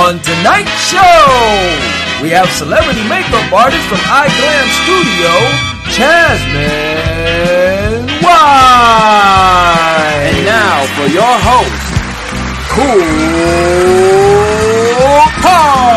On tonight's show, we have celebrity makeup artist from iGlam Studio, Chasmine White. And now for your host, Kool Kard.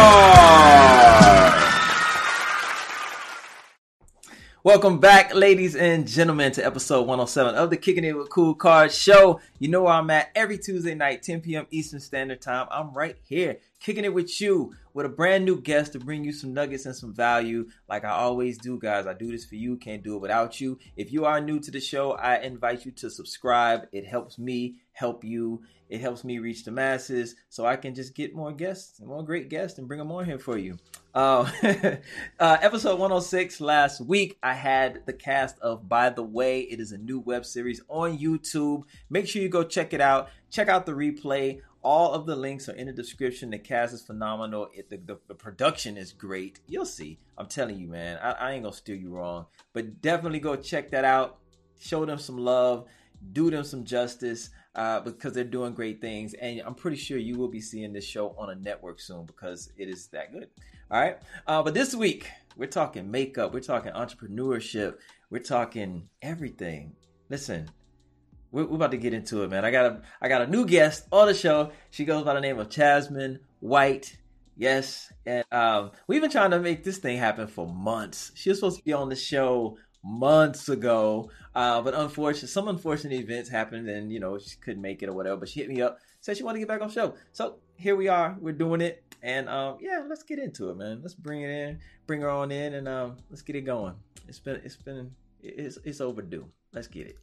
Welcome back, ladies and gentlemen, to episode 107 of the Kicking It with Kool Kard's show. You know where I'm at every Tuesday night, 10 p.m. Eastern Standard Time. I'm right here, kicking it with you with a brand new guest to bring you some nuggets and some value, like I always do, guys. I do this for you, can't do it without you. If you are new to the show, I invite you to subscribe. It helps me help you. It helps me reach the masses so I can just get more guests, more great guests, and bring them on here for you. Uh, uh, episode 106 last week, I had the cast of By the Way. It is a new web series on YouTube. Make sure you go check it out. Check out the replay. All of the links are in the description. The cast is phenomenal. It, the, the, the production is great. You'll see. I'm telling you, man. I, I ain't to steal you wrong. But definitely go check that out. Show them some love. Do them some justice uh, because they're doing great things. And I'm pretty sure you will be seeing this show on a network soon because it is that good. All right. Uh, but this week, we're talking makeup, we're talking entrepreneurship, we're talking everything. Listen, we're, we're, about to get into it, man. I got a I got a new guest on the show. She goes by the name of Chasmine White. Yes, and um, we've been trying to make this thing happen for months. She was supposed to be on the show months ago, uh, but unfortunately, some unfortunate events happened, and you know she couldn't make it or whatever. But she hit me up, said she wanted to get back on the show. So here we are. We're doing it, and um, yeah, let's get into it, man. Let's bring it in, bring her on in, and um, let's get it going. It's been it's been it's it's overdue. Let's get it.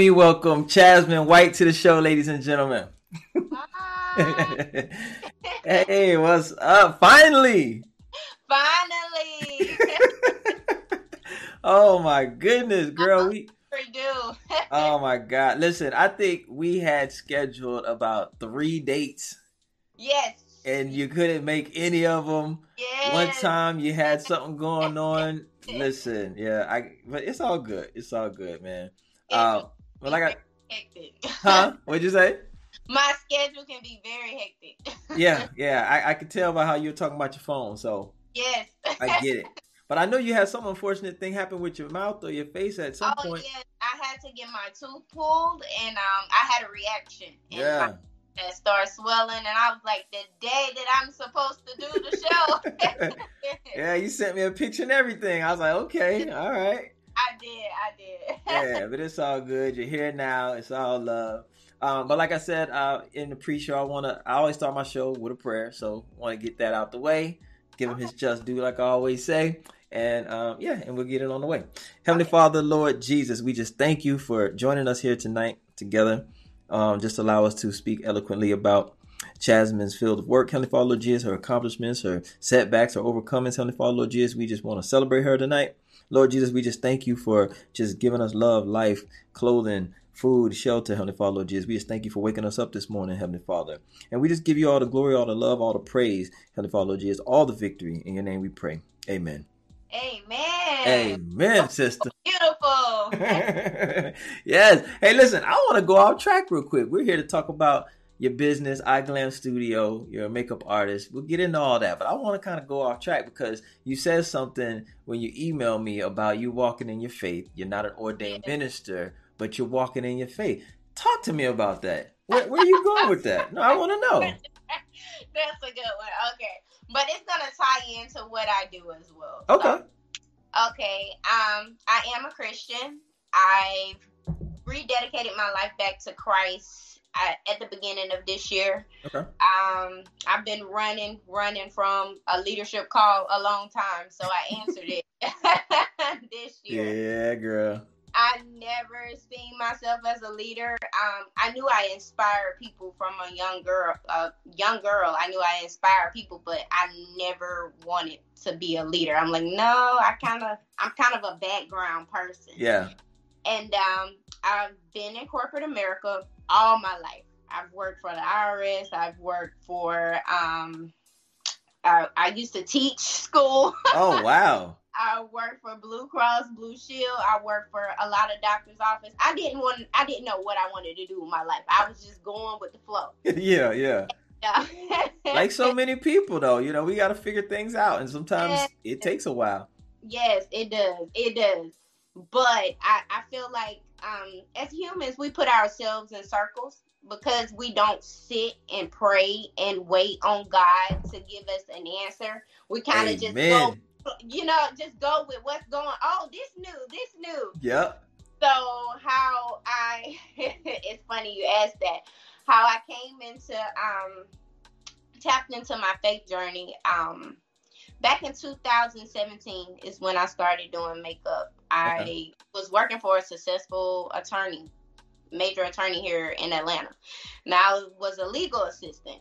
Me welcome Chasmine White to the show, ladies and gentlemen. hey, what's up? Finally. Finally. oh my goodness, girl. We do. oh my god. Listen, I think we had scheduled about three dates. Yes. And you couldn't make any of them. Yes. One time you had something going on. Listen, yeah, I but it's all good. It's all good, man. Uh, well, I got hectic. Huh? What'd you say? My schedule can be very hectic. yeah, yeah. I, I could tell by how you're talking about your phone, so yes, I get it. But I know you had some unfortunate thing happen with your mouth or your face at some oh, point. yeah, I had to get my tooth pulled, and um, I had a reaction. And yeah. And started swelling, and I was like, the day that I'm supposed to do the show. yeah, you sent me a picture and everything. I was like, okay, all right. I did. I did. yeah, but it's all good. You're here now. It's all love. Um, but like I said uh, in the pre-show, I want to. I always start my show with a prayer, so want to get that out the way. Give him his just due, like I always say. And um, yeah, and we'll get it on the way. Heavenly okay. Father, Lord Jesus, we just thank you for joining us here tonight together. Um, just allow us to speak eloquently about Chasmine's field of work, Heavenly Father, Lord Jesus, her accomplishments, her setbacks, her overcomings, Heavenly Father, Lord Jesus. We just want to celebrate her tonight. Lord Jesus, we just thank you for just giving us love, life, clothing, food, shelter, Heavenly Father, Lord Jesus. We just thank you for waking us up this morning, Heavenly Father. And we just give you all the glory, all the love, all the praise, Heavenly Father, Lord Jesus, all the victory. In your name we pray. Amen. Amen. Amen, oh, sister. Beautiful. yes. Hey, listen, I want to go off track real quick. We're here to talk about your business, iGlam Studio, you're a makeup artist. We'll get into all that, but I want to kind of go off track because you said something when you emailed me about you walking in your faith. You're not an ordained minister, but you're walking in your faith. Talk to me about that. Where, where are you going with that? No, I want to know. That's a good one. Okay, but it's gonna tie into what I do as well. Okay. Um, okay. Um, I am a Christian. I've rededicated my life back to Christ I, at the beginning of this year. Okay. Um, I've been running, running from a leadership call a long time, so I answered it this year. Yeah, girl. I never seen myself as a leader. Um, I knew I inspired people from a young girl, a young girl. I knew I inspired people, but I never wanted to be a leader. I'm like, no, I kind of, I'm kind of a background person. Yeah. And um, I've been in corporate America all my life. I've worked for the IRS. I've worked for. Um, I, I used to teach school. Oh wow. I worked for Blue Cross Blue Shield. I worked for a lot of doctors' office. I didn't want. I didn't know what I wanted to do with my life. I was just going with the flow. yeah, yeah. Yeah. Like so many people, though, you know, we got to figure things out, and sometimes it takes a while. Yes, it does. It does. But I, I feel like um, as humans, we put ourselves in circles because we don't sit and pray and wait on God to give us an answer. We kind of just go, you know, just go with what's going. Oh, this new, this new. Yep. So how I, it's funny you asked that. How I came into um, tapped into my faith journey. Um, back in 2017 is when I started doing makeup. I Okay. was working for a successful attorney, major attorney here in Atlanta. Now I was a legal assistant.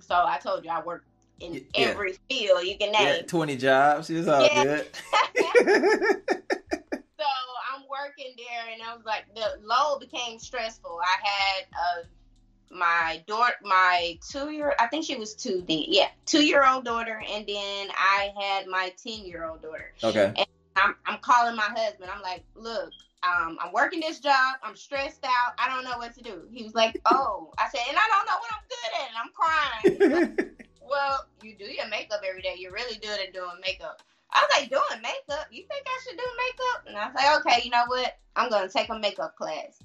So I told you I worked in yeah. every field you can Yeah, name. 20 jobs. It's all Yeah. good. So I'm working there, and I was like, the load became stressful. I had uh, my daughter, my two year, I think she was two then, yeah, two year old daughter, and then I had my ten year old daughter. okay. I'm I'm calling my husband. I'm like, look. Um, I'm working this job. I'm stressed out. I don't know what to do. He was like, "Oh," I said, "And I don't know what I'm good at." And I'm crying. Like, well, you do your makeup every day. You're really good at doing makeup. I was like, doing makeup? You think I should do makeup? And I was like, okay, you know what? I'm gonna take a makeup class.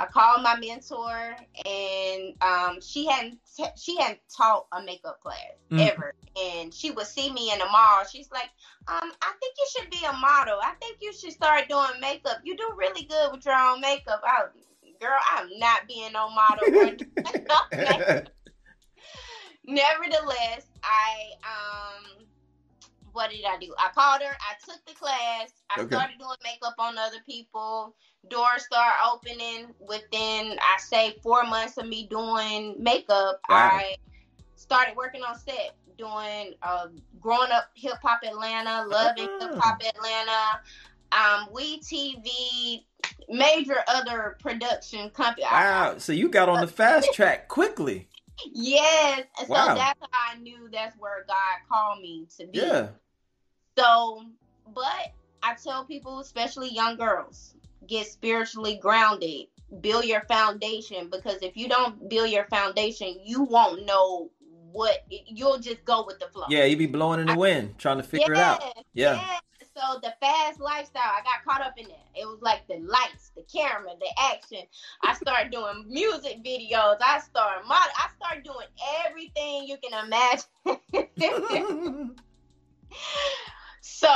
I called my mentor, and um, she hadn't t- she hadn't taught a makeup class Mm. ever. And she would see me in the mall. She's like, um, I think you should be a model. I think you should start doing makeup. You do really good with your own makeup. I, girl, I'm not being no model. or doing no makeup. Nevertheless, I um what did I do? I called her, I took the class, I Okay. started doing makeup on other people. Doors start opening within I say four months of me doing makeup. Wow. I started working on set, doing uh growing up hip hop Atlanta, loving Ah. hip hop Atlanta, um, We TV, major other production company. Wow. So you got on the fast track quickly. Yes. And so Wow. that's how I knew that's where God called me to be. Yeah. So, but I tell people, especially young girls, get spiritually grounded, build your foundation because if you don't build your foundation, you won't know what you'll just go with the flow. Yeah, you be blowing in the wind trying to figure it out. Yeah. So the fast lifestyle, I got caught up in that. It was like the lights, the camera, the action. I started doing music videos. I started mod. I started doing everything you can imagine. so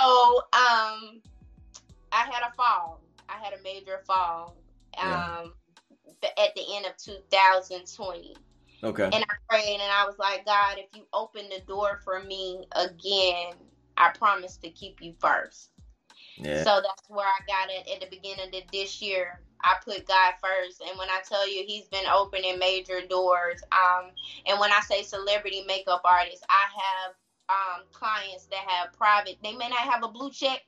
um, I had a fall. I had a major fall. Um, Yeah. th- at the end of 2020 okay. and I prayed and I was like, God, if you open the door for me again, I promise to keep you first. Yeah. So that's where I got it at the beginning of this year. I put God first, and when I tell you He's been opening major doors, um, and when I say celebrity makeup artists, I have um clients that have private. They may not have a blue check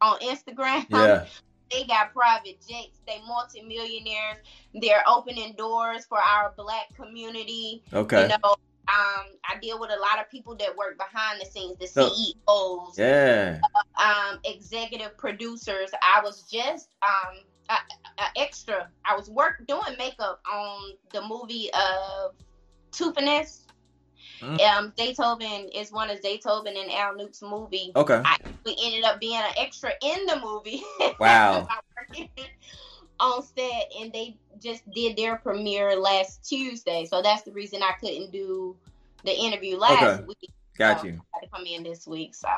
on Instagram. Yeah. They got private jets. They multimillionaires. They're opening doors for our black community. Okay. You know, um, I deal with a lot of people that work behind the scenes, the So- CEOs, Yeah. um, executive producers. I was just um, a, a extra. I was work doing makeup on the movie of Two Finesse. Mm. Um, is one of Zaytoven and Al Nuke's movie. Okay. I we ended up being an extra in the movie. Wow. On set, and they just did their premiere last Tuesday. So that's the reason I couldn't do the interview last Okay. week. Got So you. I had to come in this week. So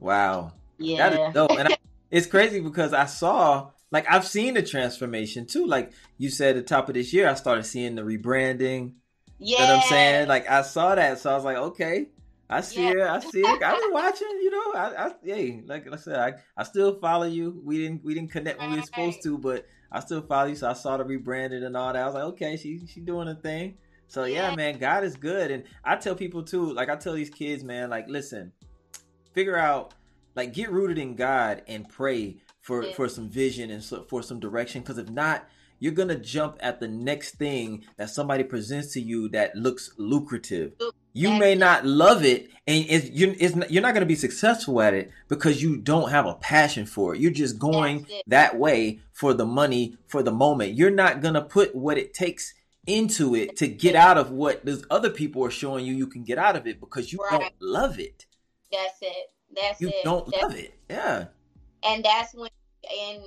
Wow. yeah, That is dope. And I, it's crazy because I saw like I've seen the transformation too. Like you said, at the top of this year, I started seeing the rebranding. Yeah. You know what I'm saying? Like I saw that, so I was like, okay, I see Yeah. it. I see it. I was watching. You know, I, I hey, like I said, I, I still follow you. We didn't we didn't connect when we were supposed to, but I still follow you. So I saw the rebranded and all that. I was like, okay, she she doing a thing. So yeah, Yeah. man, God is good. And I tell people too, like I tell these kids, man, like listen, figure out, like get rooted in God and pray for Yeah. for some vision and so, for some direction. Because if not, you're gonna jump at the next thing that somebody presents to you that looks lucrative. You may not love it, and it's, you, it's not, you're not going to be successful at it because you don't have a passion for it. You're just going that way for the money, for the moment. You're not going to put what it takes into it to get out of what those other people are showing you you can get out of it because you don't love it. That's it. That's You it. don't That's- love it. Yeah. and that's when and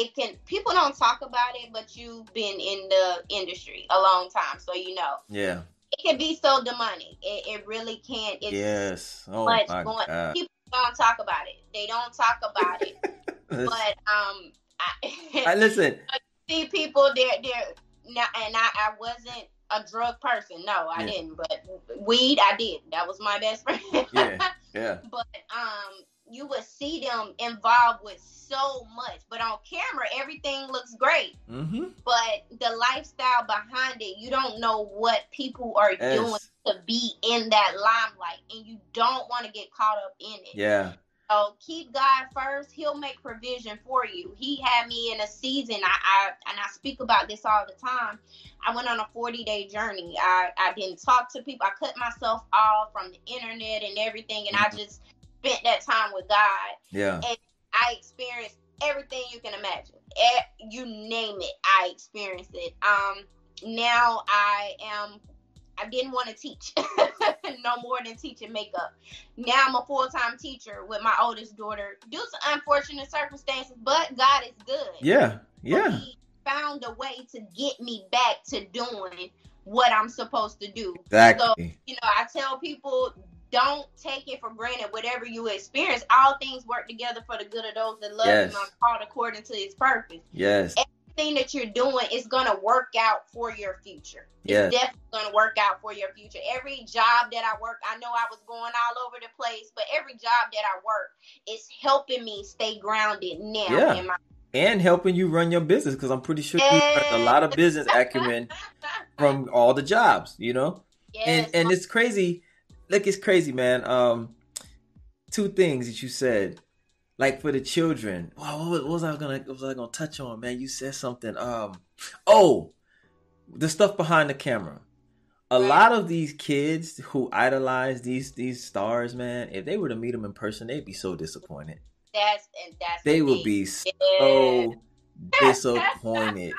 it can people don't talk about it but you've been in the industry a long time so you know Yeah. it can be so demonic it, it really can it's yes. Oh much my going God. people don't talk about it they don't talk about it but um I, i listen. see people they're they're now and i i wasn't a drug person no i Yeah. didn't but weed i did that was my best friend Yeah. Yeah. but um you would see them involved with so much. But on camera everything looks great. Mm-hmm. but the lifestyle behind it you don't know what people are doing to be in that limelight. And you don't want to get caught up in it. Yeah. so keep god first. He'll make provision for you. He had me in a season. I, I and i speak about this all the time. I went on a 40 day journey. I i didn't talk to people. I cut myself off from the internet and everything. And Mhm. i just spent that time with god Yeah. And I experienced everything you can imagine. You name it, I experienced it. Um, now I am. I didn't want to teach no more than teaching makeup. Now I'm a full time teacher with my oldest daughter. Due to unfortunate circumstances, but God is good. Yeah. Yeah. He found a way to get me back to doing what I'm supposed to do. Exactly. You know, I tell people don't take it for granted. Whatever you experience, all things work together for the good of those that love Yes. Him and are called according to His purpose. Yes. everything that you're doing is gonna work out for your future. It's definitely gonna work out for your future. Every job that I work, I know I was going all over the place, but every job that I work is helping me stay grounded now Yeah. in my and helping you run your business because I'm pretty sure you learned a lot of business acumen from all the jobs, you know. yes, And and it's crazy. Look, it's crazy, man. Um, two things that you said, like for the children. Wow, what was, what was I gonna what was I gonna touch on, man? You said something. Um, oh, the stuff behind the camera. A Right. lot of these kids who idolize these these stars, man, if they were to meet them in person, they'd be so disappointed. that's and that's They would be so disappointed.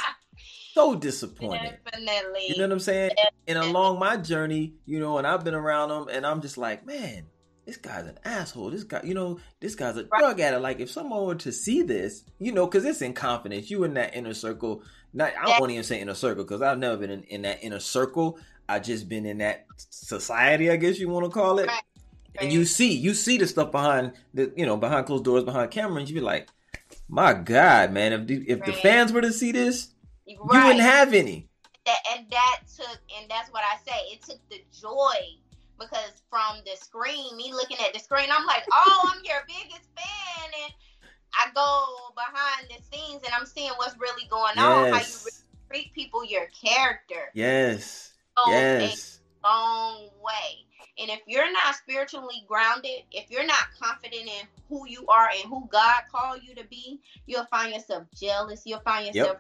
So disappointed. Definitely. You know what I'm saying? And along my journey, you know, and I've been around them, and I'm just like, man, this guy's an asshole. This guy, you know, this guy's a Right. drug addict. Like, if someone were to see this, you know, because it's in confidence, you in that inner circle. Not, I won't even say inner circle because I've never been in, in that inner circle. I just been in that society, I guess you want to call it. Right. And you see, you see the stuff behind the, you know, behind closed doors, behind camera, and you be like, my God, man, if the, if the fans were to see this, you right. wouldn't have any. that, and that took and that's what I say. It took the joy because from the screen, me looking at the screen, I'm like, oh, I'm your biggest fan, and I go behind the scenes and I'm seeing what's really going on, how you really treat people, your character. Yes. goes Yes. a long way. And if you're not spiritually grounded, if you're not confident in who you are and who God called you to be, you'll find yourself jealous. You'll find yourself.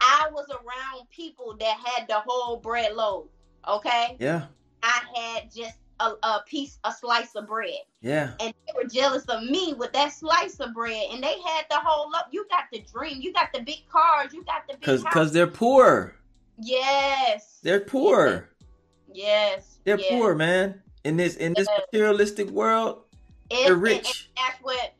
I was around people that had the whole bread loaf. Okay, Yeah. I had just a, a piece, a slice of bread, Yeah. and they were jealous of me with that slice of bread. And they had the whole loaf. You got the dream. You got the big cars. You got the big Cause, cause they're poor. yes, They're poor. yes, They're yes. poor, man. In this in this Yes. materialistic world, It's- they're rich. and that's what.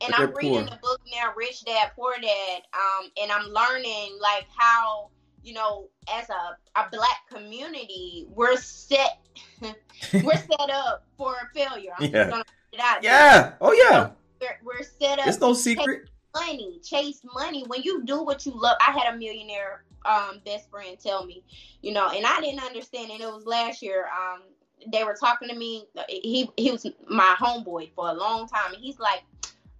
And I'm reading poor. the book now, Rich Dad Poor Dad. Um, and I'm learning like how you know, as a a black community, we're set we're set up for failure. I'm Yeah. just gonna put it out. Yeah. Oh yeah. We're, we're set up. It's no secret. money, chase money. When you do what you love, I had a millionaire um, best friend tell me, you know, and I didn't understand. And it was last year. Um, they were talking to me. He he was my homeboy for a long time, and he's like,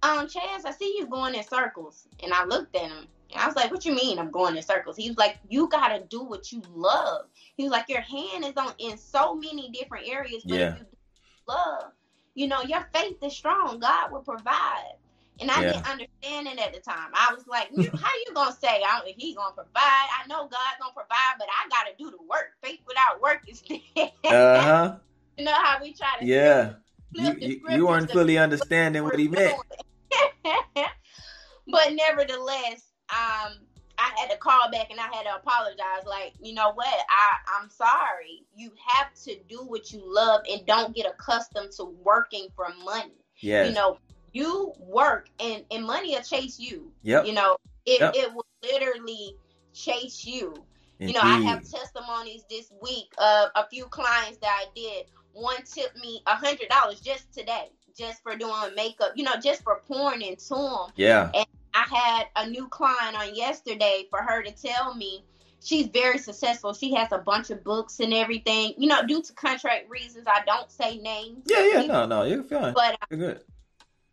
um, Chaz, I see you going in circles. And I looked at him. And I was like, What you mean I'm going in circles? He was like, You gotta do what you love. He was like, Your hand is on in so many different areas, but yeah. if you love, you know, your faith is strong. God will provide. And I yeah. didn't understand it at the time. I was like, how you gonna say I, he gonna provide? I know God's gonna provide, but I gotta do the work. Faith without work is dead. Uh huh. you know how we try to Yeah. You, you, you weren't fully understanding what he meant. but nevertheless, um, I had to call back and I had to apologize. Like, you know what? I I'm sorry. You have to do what you love and don't get accustomed to working for money. Yeah. You know, you work and and money will chase you. Yeah. You know, it yep. it will literally chase you. Indeed. You know, I have testimonies this week of a few clients that I did. One tipped me a hundred dollars just today, just for doing makeup. You know, just for pouring into them. Yeah. And I had a new client on yesterday for her to tell me she's very successful. She has a bunch of books and everything. You know, due to contract reasons, I don't say names. Yeah, yeah, no, no, you're fine. But you're good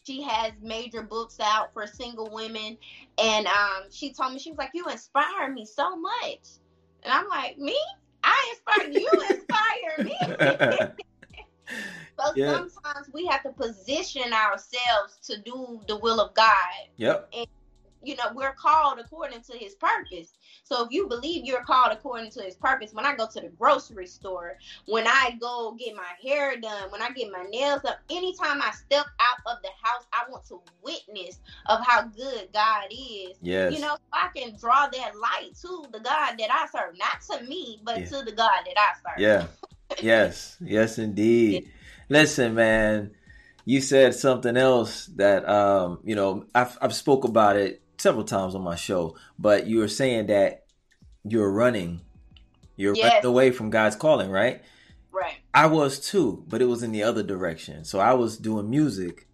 she has major books out for single women and um, she told me she was like you inspire me so much and i'm like me i inspire you inspire me so yeah. sometimes we have to position ourselves to do the will of god yep and you know we're called according to his purpose so if you believe you're called according to his purpose, when I go to the grocery store, when I go get my hair done, when I get my nails up, anytime I step out of the house, I want to witness of how good God is. Yes. You know, so I can draw that light to the God that I serve. Not to me, but yeah. to the God that I serve. Yeah. yes. Yes, indeed. Listen, man, you said something else that um, you know, I've I've spoke about it several times on my show, but you were saying that you're running, you're yes. running away from God's calling, right? Right. I was too, but it was in the other direction. So I was doing music,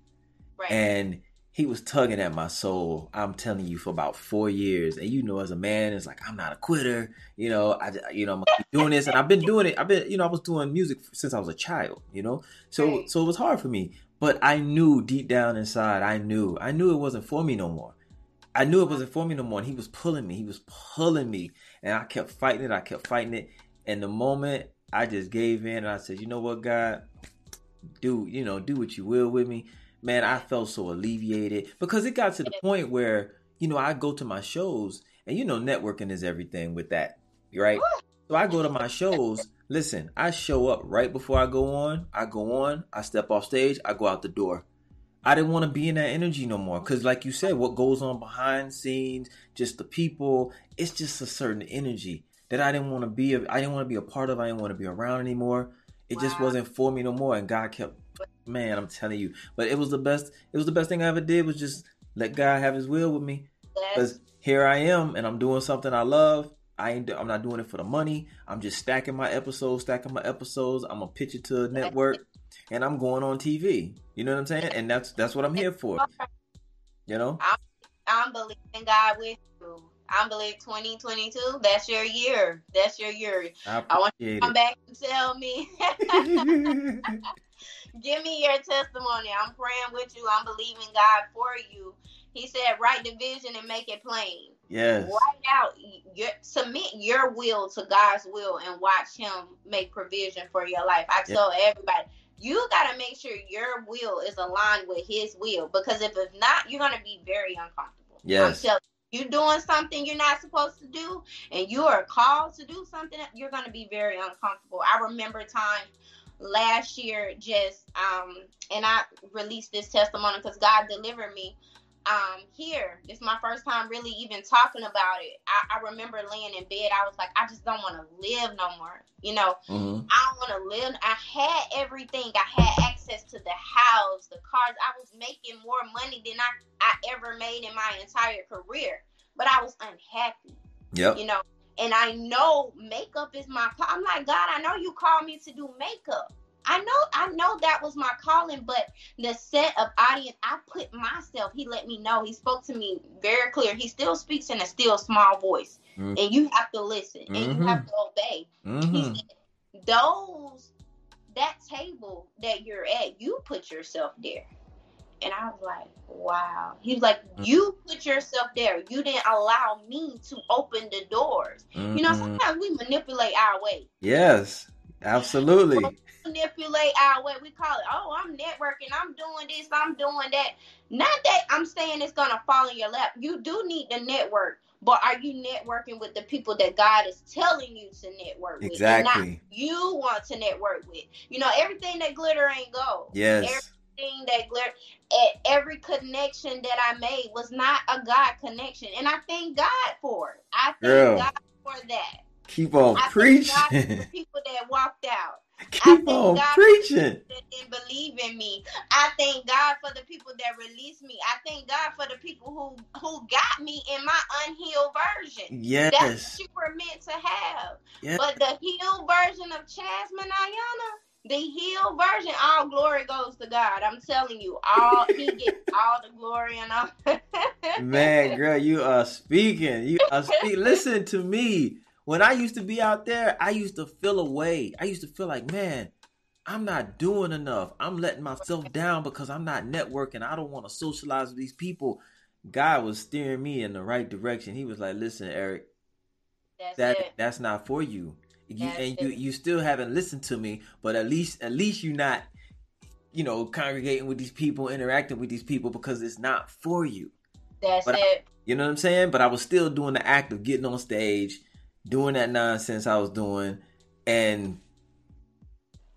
right. and he was tugging at my soul. I'm telling you, for about four years, and you know, as a man, it's like I'm not a quitter. You know, I, you know, I'm doing this, and I've been doing it. I've been, you know, I was doing music since I was a child. You know, so right. so it was hard for me. But I knew deep down inside, I knew, I knew it wasn't for me no more. I knew it wasn't for me no more. And he was pulling me. He was pulling me. And I kept fighting it. I kept fighting it. And the moment I just gave in and I said, you know what, God, do, you know, do what you will with me. Man, I felt so alleviated because it got to the point where, you know, I go to my shows and you know, networking is everything with that, right? So I go to my shows. Listen, I show up right before I go on. I go on, I step off stage, I go out the door. I didn't want to be in that energy no more. Cause like you said, what goes on behind scenes, just the people, it's just a certain energy that I didn't want to be. I didn't want to be a part of. I didn't want to be around anymore. It wow. just wasn't for me no more. And God kept, man, I'm telling you. But it was the best. It was the best thing I ever did was just let God have His will with me. Because here I am, and I'm doing something I love. I ain't. I'm not doing it for the money. I'm just stacking my episodes, stacking my episodes. I'm gonna pitch it to a network and I'm going on TV. You know what I'm saying? And that's that's what I'm here for. You know? I'm, I'm believing God with you. I'm believing 2022. That's your year. That's your year. I, I want you to come it. back and tell me. Give me your testimony. I'm praying with you. I'm believing God for you. He said, write the vision and make it plain. Yes. Write out, your, submit your will to God's will and watch Him make provision for your life. I tell everybody, you got to make sure your will is aligned with his will because if it's not, you're going to be very uncomfortable. Yes. I'm you doing something you're not supposed to do and you are called to do something, you're going to be very uncomfortable. I remember time last year just um and I released this testimony because God delivered me um here. This is my first time really even talking about it. I, I remember laying in bed i was like i just don't want to live no more you know? Mm-hmm. i don't want to live i had everything. I had access to the house the cars. I was making more money than i, I ever made in my entire career but i was unhappy yep. you know and i know makeup is my i'm like god i know you called me to do makeup I know, I know that was my calling, but the set of audience, I put myself. He let me know. He spoke to me very clear. He still speaks in a still small voice, mm-hmm. and you have to listen and mm-hmm. you have to obey. Mm-hmm. He said, "Those that table that you're at, you put yourself there." And I was like, wow. He was like, mm-hmm. you put yourself there. You didn't allow me to open the doors. Mm-hmm. You know, mm-hmm. sometimes we manipulate our way. Yes, absolutely. manipulate our way. We call it, oh, I'm networking. I'm doing this. I'm doing that. Not that I'm saying it's going to fall in your lap. You do need to network. But are you networking with the people that God is telling you to network with? Exactly. you want to network with. You know, everything that glitter ain't gold. Yes. Everything that glitter, eh, every connection that I made was not a God connection, and I thank God for it. I thank Girl, God for that. Keep on I preaching. people that walked out. Keep on God preaching. That didn't believe in me. I thank God for the people that released me. I thank God for the people who who got me in my unhealed version. Yes, that's what you were meant to have. Yes. But the healed version of Chasmine Iyonna the healed version, all glory goes to God. I'm telling you, all he gets all the glory and all. Man, girl, you are speaking. You are speaking. Listen to me. When I used to be out there, I used to feel away. I used to feel like, man, I'm not doing enough. I'm letting myself down because I'm not networking. I don't want to socialize with these people. God was steering me in the right direction. He was like, "Listen, Eric, that's that it. that's not for you." You, and you you still haven't listened to me, but at least at least you're not, you know, congregating with these people, interacting with these people because it's not for you. That's but it. I, you know what I'm saying? But I was still doing the act of getting on stage, doing that nonsense I was doing, and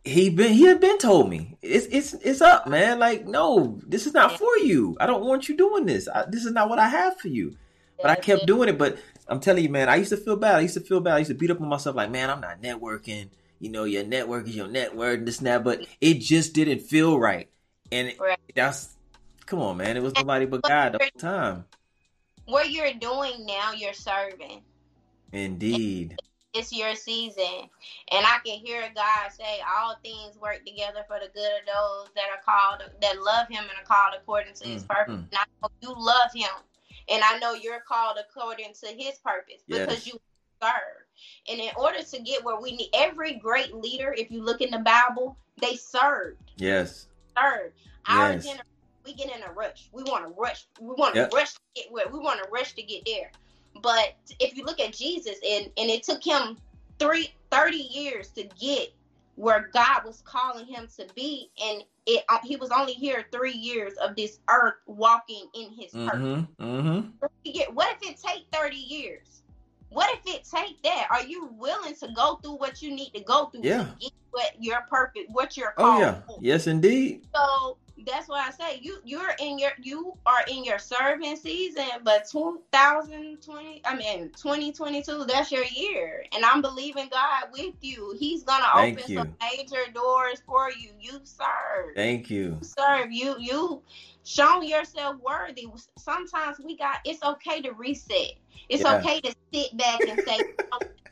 he been he had been told me it's it's it's up, man. Like no, this is not for you. I don't want you doing this. I, this is not what I have for you. But I kept doing it. But I'm telling you, man, I used to feel bad. I used to feel bad. I used to beat up on myself like, man, I'm not networking. You know, your network is your network and this and that. But it just didn't feel right. And right. that's, come on, man. It was nobody but God the whole time. What you're doing now, you're serving. Indeed. It's your season. And I can hear God say, all things work together for the good of those that are called, that love Him and are called according to His mm, purpose. Mm. Know you love Him. And I know you're called according to his purpose because yes. you serve. And in order to get where we need every great leader, if you look in the Bible, they served. Yes. Served. Our yes. generation, we get in a rush. We want to rush. We want to yep. rush to get where we want to rush to get there. But if you look at Jesus and, and it took him three, 30 years to get where God was calling him to be, and it he was only here three years of this earth walking in his mm-hmm, purpose. Mm-hmm. What if it take thirty years? What if it take that? Are you willing to go through what you need to go through yeah. to get what your purpose, what you're called oh, yeah. For? Yes, indeed. So that's why I say you you're in your you are in your serving season, but 2020, I mean 2022, that's your year, and I'm believing God with you. He's gonna Thank open you. some major doors for you. You serve. Thank you. you serve you you show yourself worthy. Sometimes we got it's okay to reset. It's yeah. okay to sit back and say,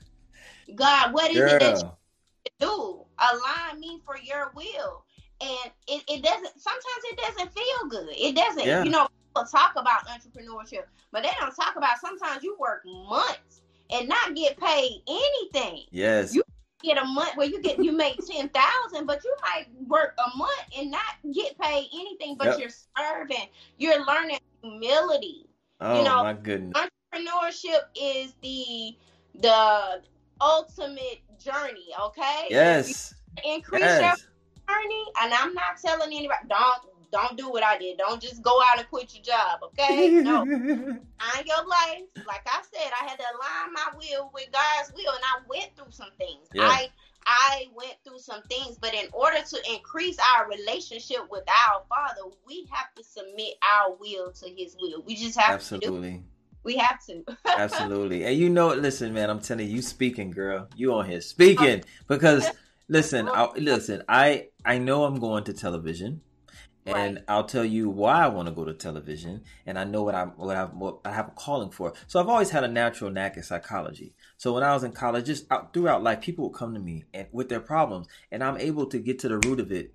God, what is Girl. it that you do? Align me for your will and it, it doesn't sometimes it doesn't feel good. It doesn't yeah. you know people talk about entrepreneurship but they don't talk about sometimes you work months and not get paid anything. Yes. You get a month where you get you make 10,000 but you might work a month and not get paid anything but yep. you're serving you're learning humility. Oh you know my goodness. entrepreneurship is the the ultimate journey okay? Yes. increase yes. your attorney, and I'm not telling anybody don't don't do what I did. Don't just go out and quit your job, okay? No. On your life. Like I said, I had to align my will with God's will and I went through some things. Yeah. I I went through some things, but in order to increase our relationship with our Father, we have to submit our will to His will. We just have Absolutely. to. We have to. Absolutely. And you know, listen, man, I'm telling you, you speaking, girl. You on here speaking because Listen, I, listen. I I know I'm going to television, and Right. I'll tell you why I want to go to television, and I know what I what I what I have a calling for. So I've always had a natural knack at psychology. So when I was in college, just out, throughout life, people would come to me and with their problems, and I'm able to get to the root of it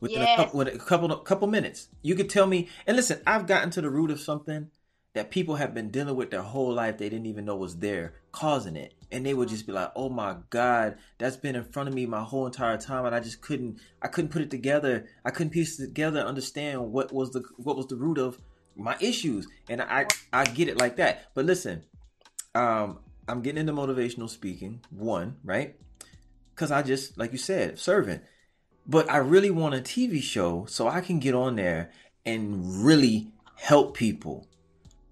within a couple with a couple couple minutes. You could tell me, and listen, I've gotten to the root of something that people have been dealing with their whole life. They didn't even know was there, causing it, and they would just be like, "Oh my God, that's been in front of me my whole entire time, and I just couldn't, I couldn't put it together. I couldn't piece it together, and understand what was the what was the root of my issues." And I I get it like that. But listen, um, I'm getting into motivational speaking. One, right? Because I just, like you said, servant. But I really want a TV show so I can get on there and really help people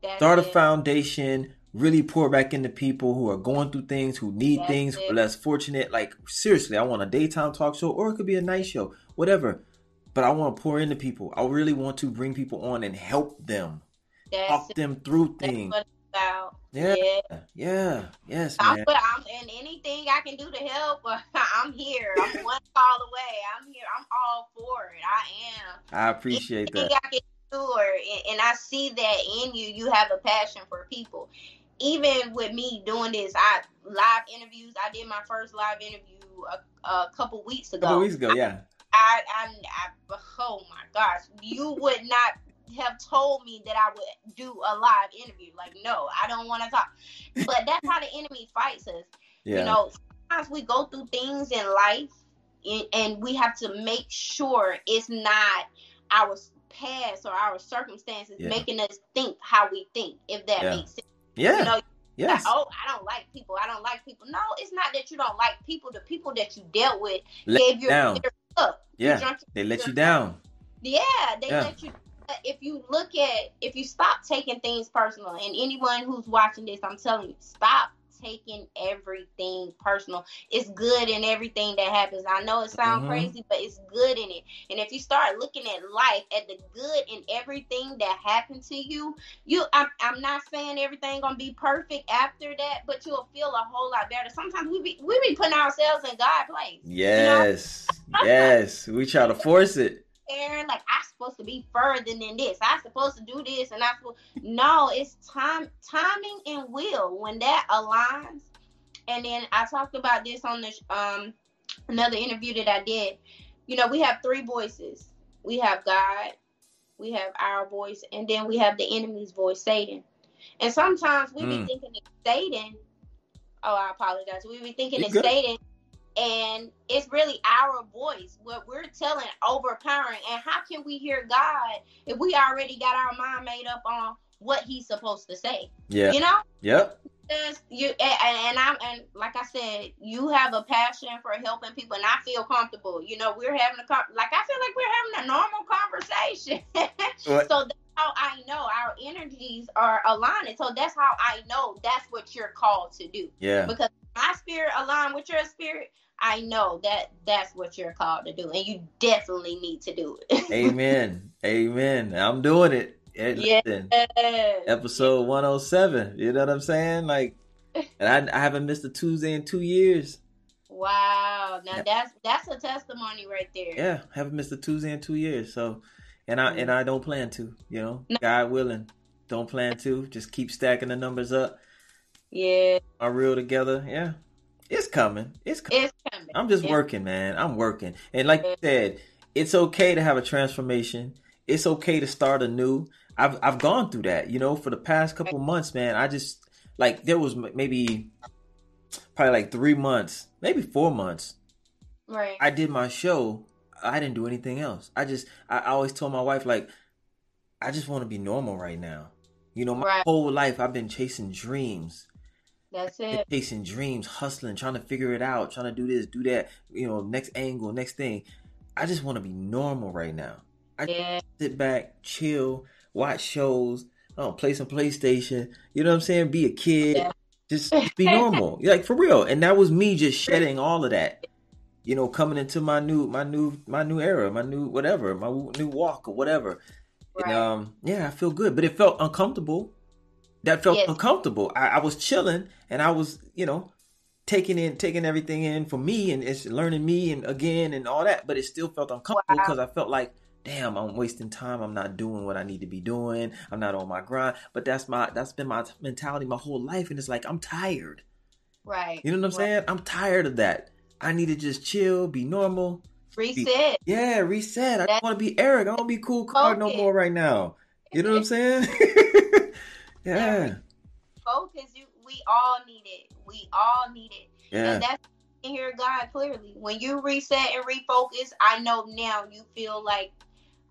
That's start a it. foundation really pour back into people who are going through things who need That's things who it. are less fortunate like seriously i want a daytime talk show or it could be a night show whatever but i want to pour into people i really want to bring people on and help them That's talk it. them through things what it's about. Yeah. yeah. yeah yes I'm, man but I'm and anything I can do to help, I'm here. I'm one call away. I'm here. I'm all for it. I am. i appreciate Anything that I can do, or, and I see that in you. You have a passion for people. Even with me doing this, I live interviews. I did my first live interview a, a couple weeks a ago. couple weeks ago yeah I, I, I, oh my gosh, you would not have told me that I would do a live interview. Like, no, I don't want to talk. But that's how the enemy fights us. yeah You know, sometimes we go through things in life and, and we have to make sure it's not our past or our circumstances Yeah. making us think how we think, if that Yeah. makes sense. Yeah You know, yes oh, I don't like people. I don't like people. No, it's not that you don't like people. The people that you dealt with Let gave you down. up. Yeah jumped they let you down yeah, they Yeah. let you. If you look at, if you stop taking things personal, and anyone who's watching this, I'm telling you, stop taking everything personal. It's good in everything that happens. I know it sounds Mhm. crazy, but it's good in it. And if you start looking at life at the good in everything that happened to you, you, I'm, I'm not saying everything gonna be perfect after that, but you'll feel a whole lot better. Sometimes we be we be putting ourselves in God's place. yes yes we try to force it Like I'm supposed to be further than this. I'm supposed to do this, and I supposed no, it's time, timing, and will. When that aligns, and then I talked about this on this um another interview that I did. You know, we have three voices. We have God, we have our voice, and then we have the enemy's voice, Satan. And sometimes we be Mm. thinking it's Satan. Oh, I apologize. We be thinking it's. Satan, and it's really our voice what we're telling overpowering. And how can we hear god if we already got our mind made up on what he's supposed to say? Yeah. You know? Yep. You and, and i'm and like i said you have a passion for helping people and i feel comfortable. You know we're having a like i feel like we're having a normal conversation. So that's how i know our energies are aligned so that's how i know that's what you're called to do. Yeah. Because my spirit align with your spirit i know that that's what you're called to do and you definitely need to do it. Amen. Amen. I'm doing it. Hey, Yeah. listen, Yes. episode 107 you know what i'm saying? Like and I, I haven't missed a tuesday in two years. Wow. Now that's that's a testimony right there. Yeah haven't missed a tuesday in two years so and i mm. and i don't plan to you know? No. god willing don't plan to. Just keep stacking the numbers up. Yeah. Are real together yeah it's coming it's coming it's coming I'm just It's- working, man. I'm working. And like you said, it's okay to have a transformation. It's okay to start anew. I've I've gone through that, you know, for the past couple months, man. I just like there was maybe probably like 3 months, maybe 4 months. right I did my show. I didn't do anything else. I just I always told my wife like I just want to be normal right now. You know, my Right. whole life I've been chasing dreams that's it chasing dreams, hustling, trying to figure it out, trying to do this, do that, you know, next angle, next thing. I just want to be normal right now. I yeah sit back, chill, watch shows, oh, play some PlayStation. You know what I'm saying? Be a kid, Yeah. just be normal, like for real. And that was me just shedding all of that. You know, coming into my new, my new, my new era, my new whatever, my new walk or whatever. And um, yeah, I feel good, but it felt uncomfortable. That felt Yes. uncomfortable. I, I was chilling and I was, you know, taking in, taking everything in for me and it's learning me and again and all that. But it still felt uncomfortable Wow. because I felt like damn, I'm wasting time. I'm not doing what I need to be doing. I'm not on my grind. But that's my that's been my mentality my whole life, and it's like I'm tired. Right. You know what I'm right. saying? I'm tired of that. I need to just chill, be normal. Reset. Be, yeah, reset. I don't want to be Eric. I don't want to be Kool Kard no more right now. You know what I'm saying? yeah. Focus. You. We all need it. We all need it. Yeah. And that's you hear God clearly. When you reset and refocus, I know now you feel like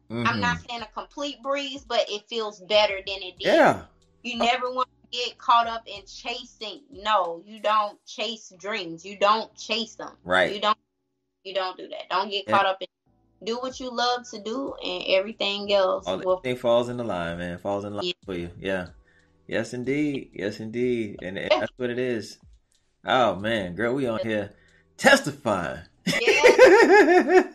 mm-hmm. I'm not saying a complete breeze, but it feels better than it did. Yeah. You never want to get caught up in chasing. No, you don't chase dreams. You don't chase them. Right. You don't. You don't do that. Don't get caught up in. Do what you love to do, and everything else. All, will... Everything falls in the line, man. Falls in line yeah. for you. Yeah. Yes, indeed. Yes, indeed. And that's what it is. Oh man, girl, we on here testifying. Yeah.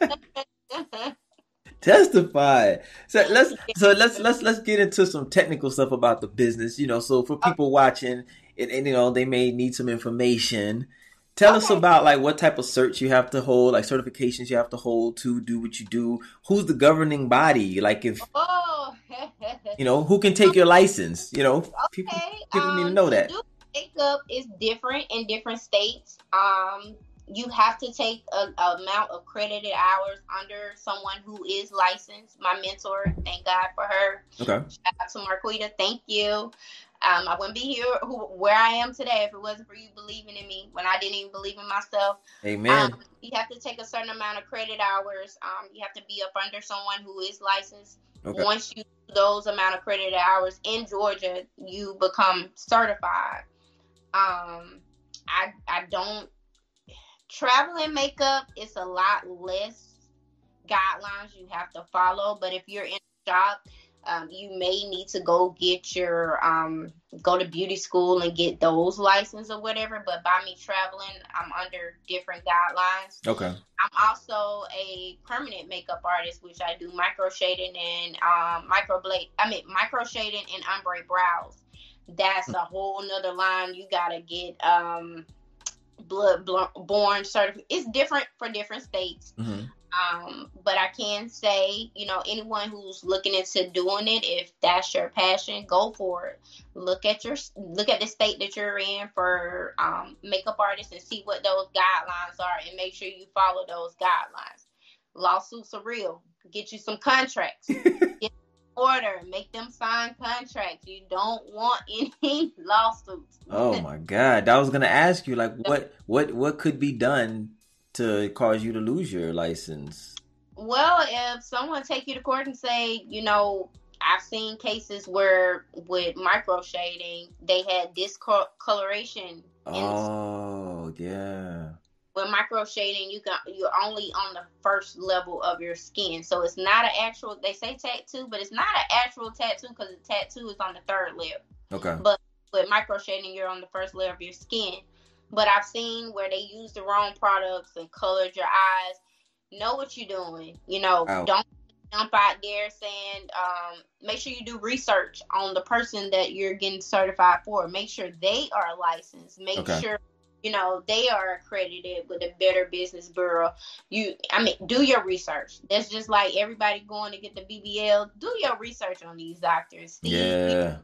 testify. So let's so let's let's let's get into some technical stuff about the business. You know, so for uh, people watching, and, and you know they may need some information. Tell okay. us about like what type of certs you have to hold, like certifications you have to hold to do what you do. Who's the governing body? Like if oh. you know who can take your license. You know, okay. people, people um, need to know that. Makeup is different in different states. Um, you have to take a, a, amount of credited hours under someone who is licensed. My mentor, thank God for her. Okay. Shout out to Marquita, thank you. Um, I wouldn't be here who, where I am today if it wasn't for you believing in me when I didn't even believe in myself. Amen. Um, you have to take a certain amount of credit hours. Um, you have to be up under someone who is licensed. Okay. Once you do those amount of credit hours in Georgia, you become certified. Um, I I don't traveling makeup. It's a lot less guidelines you have to follow. But if you're in a shop, um, you may need to go get your um, go to beauty school and get those license or whatever. But by me traveling, I'm under different guidelines. Okay. I'm also a permanent makeup artist, which I do micro shading and um, microblade. I mean micro shading and ombre brows. That's a whole nother line. You gotta get um, blood born certificate. It's different for different states. Mm-hmm. Um, but I can say, you know, anyone who's looking into doing it, if that's your passion, go for it. Look at your look at the state that you're in for um, makeup artists and see what those guidelines are, and make sure you follow those guidelines. Lawsuits are real. Get you some contracts. Get order. Make them sign contracts. You don't want any lawsuits. Oh my god! I was gonna ask you, like, what what what could be done to cause you to lose your license? Well, if someone take you to court and say, you know, I've seen cases where with micro shading they had discoloration. In Oh yeah. With micro shading, you can you're only on the first level of your skin, so it's not an actual. They say tattoo, but it's not an actual tattoo because the tattoo is on the third layer. Okay. But with micro shading, you're on the first layer of your skin. But I've seen where they use the wrong products and colored your eyes. Know what you're doing. You know, Ow. don't jump out there saying. Um, make sure you do research on the person that you're getting certified for. Make sure they are licensed. Make Okay. sure you know they are accredited with the Better Business Bureau. You, I mean, do your research. That's just like everybody going to get the BBL. Do your research on these doctors. See Yeah.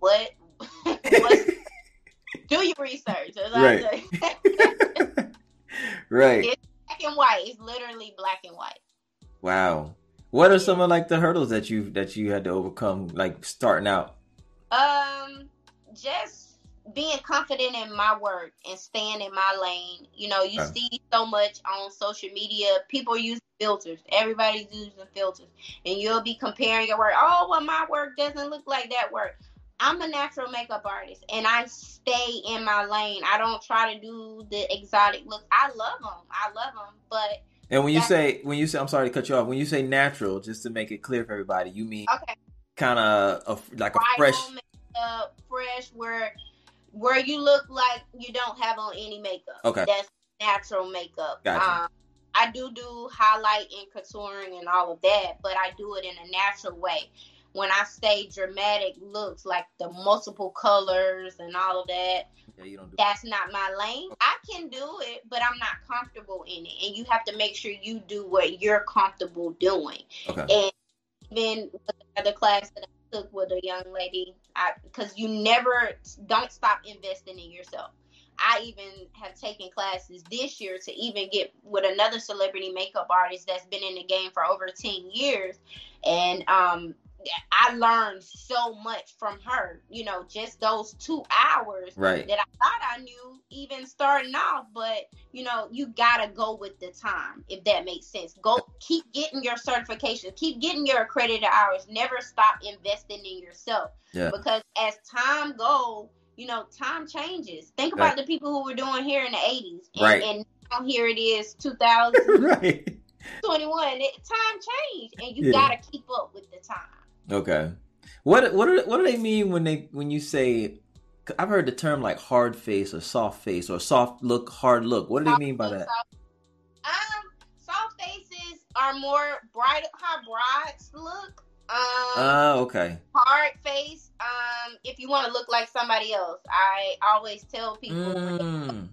what. what's do your research. Right. Right. It's black and white. It's literally black and white. Wow. What are some of like the hurdles that you that you had to overcome, like starting out? Um, just being confident in my work and staying in my lane. You know, you see so much on social media. People use filters. Everybody's using filters, and you'll be comparing your work. Oh, well, my work doesn't look like that work. I'm a natural makeup artist, and I stay in my lane. I don't try to do the exotic looks. I love them. I love them, but And when you say when you say I'm sorry to cut you off, when you say natural, just to make it clear for everybody, you mean okay. kind of like a bridal fresh. makeup, fresh, where where you look like you don't have on any makeup. Okay. that's natural makeup. Gotcha. Um, I do do highlight and contouring and all of that, but I do it in a natural way. When I say dramatic looks, like the multiple colors and all of that, Yeah, you don't do. that's not my lane. I can do it, but I'm not comfortable in it. And you have to make sure you do what you're comfortable doing. Okay. And even with another class that I took with a young lady, because you never don't stop investing in yourself. I even have taken classes this year to even get with another celebrity makeup artist that's been in the game for over 10 years. And um I learned so much from her, you know, just those two hours Right. that I thought I knew even starting off, but you know, you gotta go with the time, if that makes sense. Go keep getting your certification, keep getting your accredited hours, never stop investing in yourself. Yeah. Because as time goes, you know, time changes. Think about Right. the people who were doing here in the eighties. And, Right. and now here it is two thousand right. twenty one. It time changed and you Yeah. gotta keep up with the time. Okay. What what do, what do they mean when they when you say? I've heard the term like hard face or soft face or soft look, hard look. What do they mean by that? Um, soft faces are more bright, how brides look. Um, Oh, okay. hard face. Um, if you want to look like somebody else, I always tell people Mm.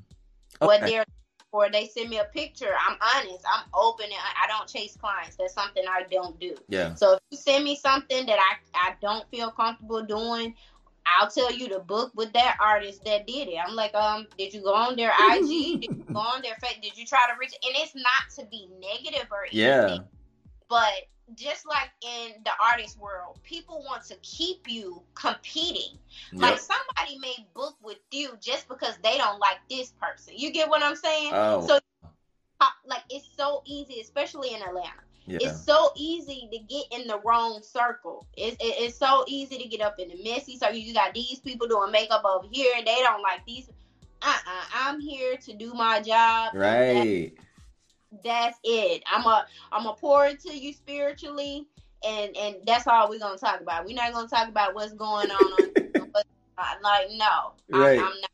what Okay. they're or they send me a picture. I'm honest. I'm open and I I don't chase clients. That's something I don't do. Yeah. So if you send me something that I, I don't feel comfortable doing, I'll tell you to book with that artist that did it. I'm like, um, did you go on their IG? did you go on their face? Did you try to reach? And it's not to be negative or anything, Yeah. But just like in the artist world, people want to keep you competing. Like somebody may book with you just because they don't like this person. You get what I'm saying? Oh. So, uh, like, it's so easy, especially in Atlanta Yeah. it's so easy to get in the wrong circle. It's, it, it's so easy to get up in the messy circle. You got these people doing makeup over here, and they don't like these. Uh-uh. I'm here to do my job. Right. That's it. I'm a I'm a pour into you spiritually, and and that's all we're gonna talk about. We're not gonna talk about what's going on. what's. Like no, Right. I, I'm not.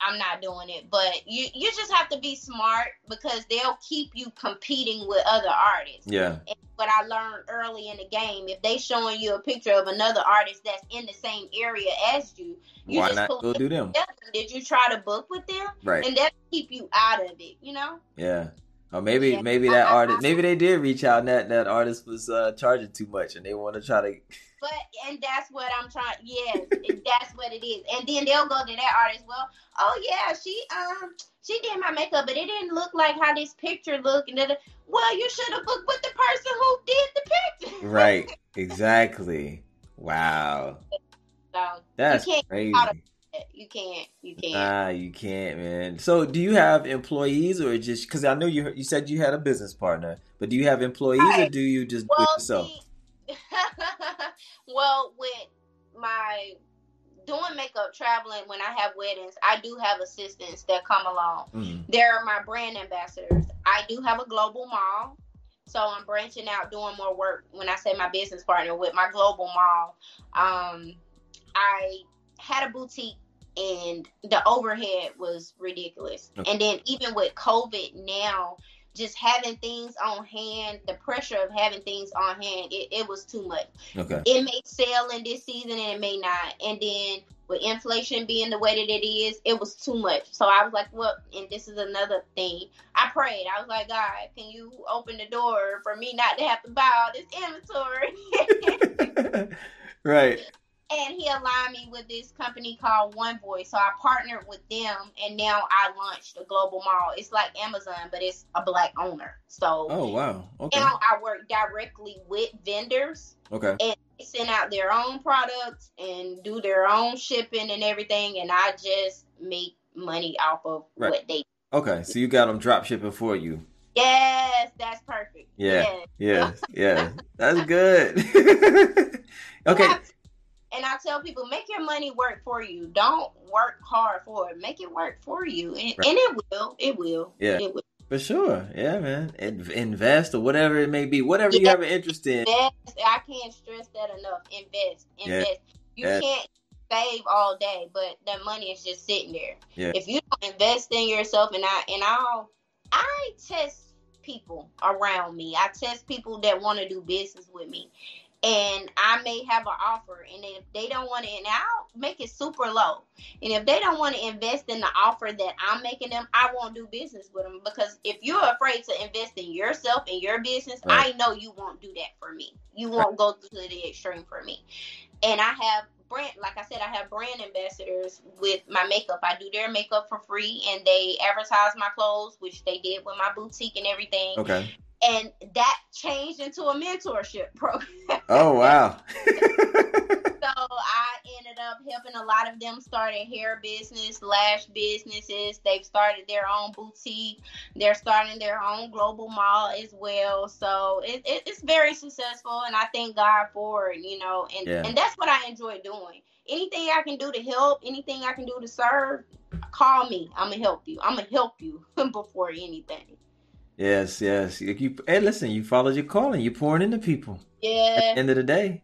I'm not doing it, but you you just have to be smart because they'll keep you competing with other artists. Yeah. And what I learned early in the game, if they showing you a picture of another artist that's in the same area as you, you Why just not go do them? Did you try to book with them? Right. And that'll keep you out of it, you know? Yeah. Or maybe Yeah. maybe that artist maybe they did reach out and that that artist was uh, charging too much and they want to try to But and that's what I'm trying. Yes, that's what it is. And then they'll go to that artist. Well, oh yeah, she um she did my makeup, but it didn't look like how this picture looked. And then, well, you should have booked with the person who did the picture. right exactly. Wow, So that's crazy. You can't. You can't. Ah, you can't, man. So, do you have employees or just because I know you you said you had a business partner, but do you have employees or do you just do it well, yourself? see, well, with my doing makeup traveling when I have weddings, I do have assistants that come along. Mhm. They're my brand ambassadors. I do have a global mall. So I'm branching out doing more work when I say my business partner with my global mall. Um, I had a boutique and the overhead was ridiculous. Okay. And then even with COVID now, just having things on hand, the pressure of having things on hand, it, it was too much Okay. it may sell in this season and it may not. And then with inflation being the way that it is, it was too much. So I was like, well, and this is another thing. I prayed. I was like, God, can you open the door for me not to have to buy all this inventory? right. And he aligned me with this company called One Voice. So I partnered with them and now I launched a global mall. It's like Amazon, but it's a black owner. So Oh wow. Okay. now I work directly with vendors Okay. and they send out their own products and do their own shipping and everything and i just make money off of Right. what they Okay. So you got them drop shipping for you. yes that's perfect Yeah. Yes. Yeah. Yeah. That's good. okay. And i tell people make your money work for you don't work hard for it make it work for you and, Right. and it will it will Yeah. it will For sure. Yeah, man. In- invest or whatever it may be, whatever you have an interest in. invest i can't stress that enough invest Yeah. invest you Yeah. can't save all day but that money is just sitting there Yeah. if you don't invest in yourself and i and i'll i test people around me i test people that want to do business with me and I may have an offer, and if they don't want to, and I'll make it super low. And if they don't want to invest in the offer that I'm making them, I won't do business with them because if you're afraid to invest in yourself and your business, right. I know you won't do that for me. You won't go to the extreme for me. And I have brand, like I said, I have brand ambassadors with my makeup. I do their makeup for free, and they advertise my clothes, which they did with my boutique and everything. Okay and that changed into a mentorship program. Oh wow. so I ended up helping a lot of them start a hair business, lash businesses. They've started their own boutique. They're starting their own global mall as well. So it, it, it's very successful, and I thank God for it. You know, and yeah. and that's what I enjoy doing. Anything I can do to help, anything I can do to serve, call me. I'm gonna help you. I'm gonna help you before anything. Yes, yes. You, hey, listen, you followed your calling. You're pouring into people. Yeah. At the end of the day.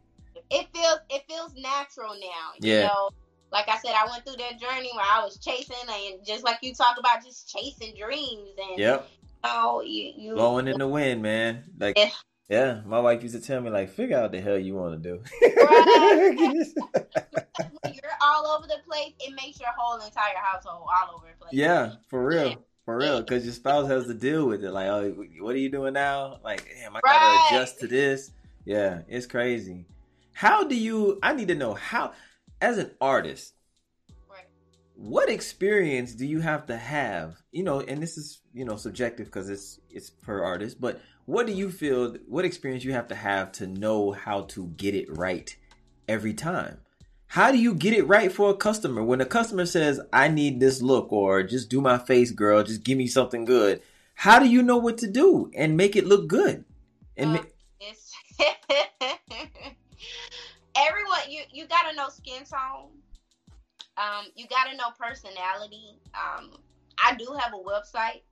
It feels it feels natural now. Yeah. You know, like I said, I went through that journey where I was chasing and just like you talk about just chasing dreams and Yep. Oh, you, you blowing in the wind, man. Like yeah. yeah. my wife used to tell me like, figure out the hell you want to do. Right. when you're all over the place, it makes your whole entire household all over the place. Yeah, for real. Yeah. For real, because your spouse has to deal with it. Like, oh, what are you doing now? Like, damn, I gotta adjust to this. Yeah, it's crazy. How do you? I need to know how, as an artist, right. what experience do you have to have? You know, and this is you know subjective because it's it's per artist. But what do you feel? What experience you have to have to know how to get it right every time? How do you get it right for a customer? When a customer says i need this look or just do my face girl. Just give me something good how do you know what to do and make it look good? And uh, ma- everyone you you gotta know skin tone. Um you gotta know personality. Um i do have a website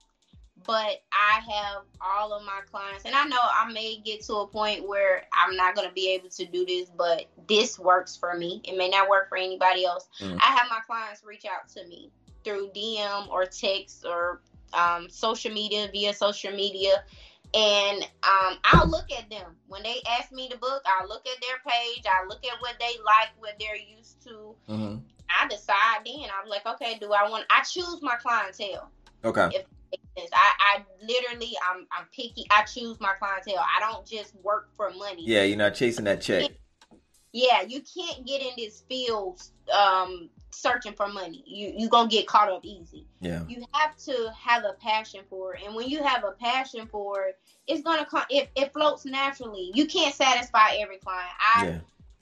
but I have all of my clients, and I know I may get to a point where I'm not going to be able to do this, but this works for me. It may not work for anybody else. Mm. I have my clients reach out to me through DM or text or um, social media via social media. And um, I'll look at them when they ask me to book. I'll look at their page. I look at what they like, what they're used to. Mm-hmm. I decide then. I'm like, okay, do I want? I choose my clientele. Okay. If I, I literally I'm I'm picky. I choose my clientele. I don't just work for money. Yeah, you're not chasing that check. Yeah, you can't get in this field um searching for money. You you gonna get caught up easy. Yeah. You have to have a passion for it, and when you have a passion for it, it's gonna come. It, it floats naturally. You can't satisfy every client. I. Yeah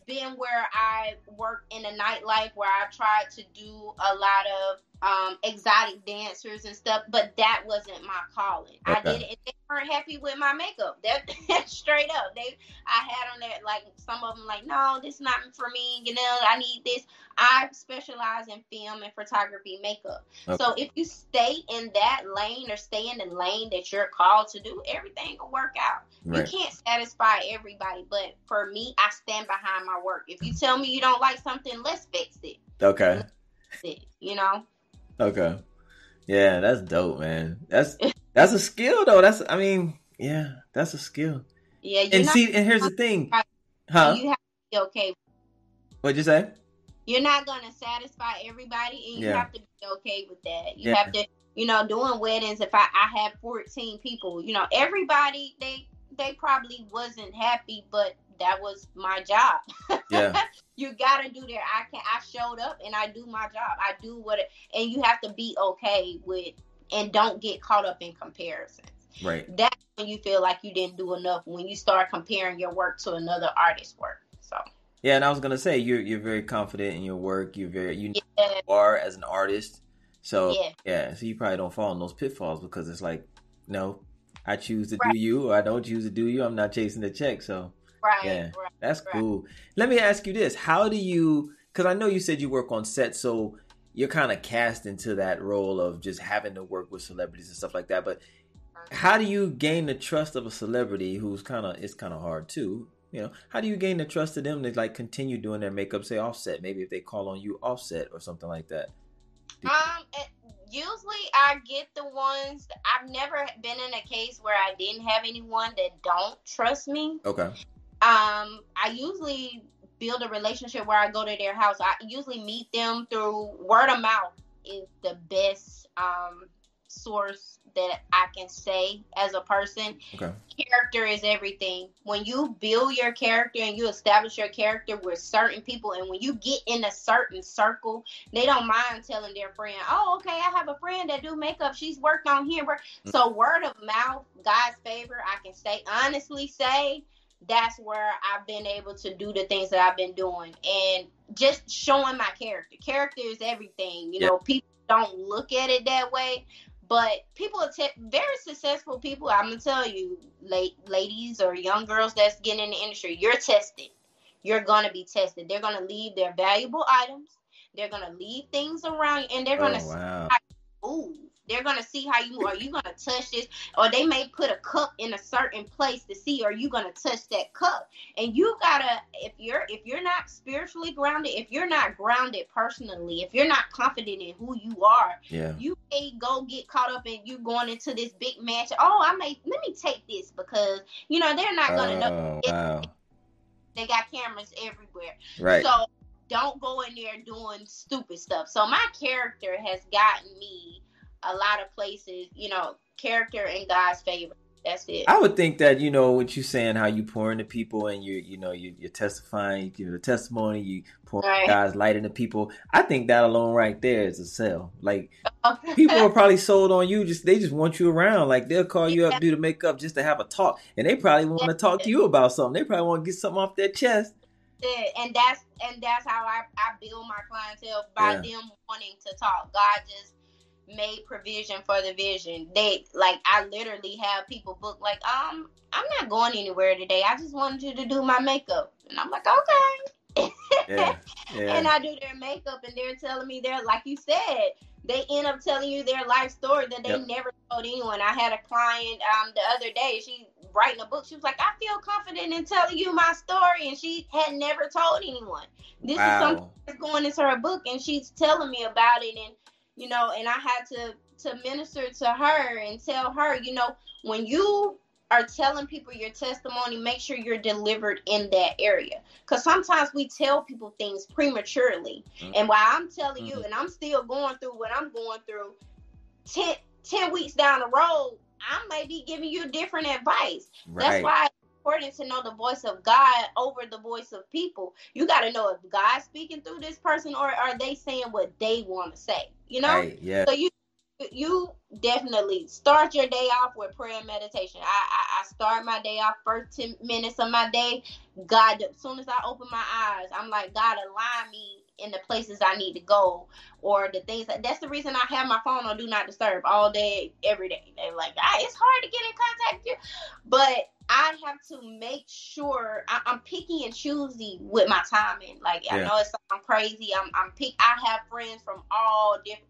been where I work in a nightlife where I've tried to do a lot of um, exotic dancers and stuff, but that wasn't my calling. Okay. I did it. They weren't happy with my makeup. That straight up. They, I had on that like some of them like, no, this is not for me. You know, I need this. I specialize in film and photography makeup. Okay. So if you stay in that lane or stay in the lane that you're called to do, everything will work out. Right. You can't satisfy everybody, but for me, I stand behind my work. If you tell me you don't like something, let's fix it. Okay. Fix it, you know. Okay. Yeah, that's dope, man. That's that's a skill though. That's I mean, yeah, that's a skill. Yeah, and see, and here's the thing, huh? You have to be okay. What'd you say? You're not gonna satisfy everybody, and you yeah. have to be okay with that. You yeah. have to, you know, doing weddings. If I I had 14 people, you know, everybody they they probably wasn't happy, but that was my job. Yeah. you gotta do that. I can I showed up and I do my job. I do what it, and you have to be okay with and don't get caught up in comparisons. Right. That's when you feel like you didn't do enough when you start comparing your work to another artist's work. So Yeah, and I was gonna say you're you're very confident in your work. You're very you, yeah. you are as an artist. So yeah. yeah, so you probably don't fall in those pitfalls because it's like, no, I choose to right. do you or I don't choose to do you. I'm not chasing the check. So Right. Yeah. Right, that's right. cool. Let me ask you this. How do you because I know you said you work on set, so you're kind of cast into that role of just having to work with celebrities and stuff like that. But how do you gain the trust of a celebrity who's kind of it's kind of hard too? You know, how do you gain the trust of them to like continue doing their makeup, say offset? Maybe if they call on you offset or something like that. Um, usually I get the ones. I've never been in a case where I didn't have anyone that don't trust me. Okay. Um, I usually build a relationship where I go to their house. I usually meet them through word of mouth is the best um source that I can say as a person. Okay. Character is everything. When you build your character and you establish your character with certain people, and when you get in a certain circle, they don't mind telling their friend, "Oh, okay, I have a friend that do makeup. She's worked on here." So word of mouth, God's favor, I can say honestly say that's where I've been able to do the things that I've been doing and just showing my character. Character is everything. You know, people don't look at it that way, but people are te- very successful people. I'm gonna tell you, late ladies or young girls that's getting in the industry, you're tested. You're gonna be tested. They're gonna leave their valuable items. They're gonna leave things around, and they're oh, gonna oh, wow. move. They're gonna see how you are you gonna touch this, or they may put a cup in a certain place to see are you gonna touch that cup. And you gotta if you're if you're not spiritually grounded, if you're not grounded personally, if you're not confident in who you are, yeah. you may go get caught up in you going into this big match. Oh, I may let me take this because you know they're not gonna oh, know. Wow. They got cameras everywhere. Right. So don't go in there doing stupid stuff. So my character has gotten me a lot of places, you know, character in God's favor. That's it. I would think that you know what you're saying, how you pour into people, and you you know you, you're testifying, you give a testimony, you pour Right. God's light into people. I think that alone right there is a sell. Like people are probably sold on you. Just they just want you around. Like they'll call you up, do the makeup just to have a talk, and they probably want to talk to you about something. They probably want to get something off their chest. and that's and that's how I, I build my clientele by Yeah. them wanting to talk. God just made provision for the vision. They like I literally have people book like um I'm not going anywhere today. I just wanted you to do my makeup, and I'm like okay. Yeah, yeah. and I do their makeup, and they're telling me they're like you said, they end up telling you their life story that they Yep. never told anyone. I had a client um the other day, she writing a book. She was like, I feel confident in telling you my story, and she had never told anyone. This is something that's going into her book, and she's telling me about it, and you know, and I had to to minister to her and tell her, you know, when you are telling people your testimony, make sure you're delivered in that area. Because sometimes we tell people things prematurely. Mhm. And while I'm telling you, Mhm. and I'm still going through what I'm going through, 10, 10 weeks down the road, I may be giving you different advice. That's why important to know the voice of God over the voice of people. You got to know if God's speaking through this person or are they saying what they want to say. You know? Right. Yeah. So you you definitely start your day off with prayer and meditation. I, I I start my day off first ten minutes of my day. God, as soon as I open my eyes, I'm like, God, align me in the places I need to go, or the things that. That's the reason I have my phone on do not disturb all day, every day. They're like, ah, it's hard to get in contact with you, but I have to make sure I, I'm picky and choosy with my timing. Like I Yeah. know it sounds crazy. I'm I'm pick. I have friends from all different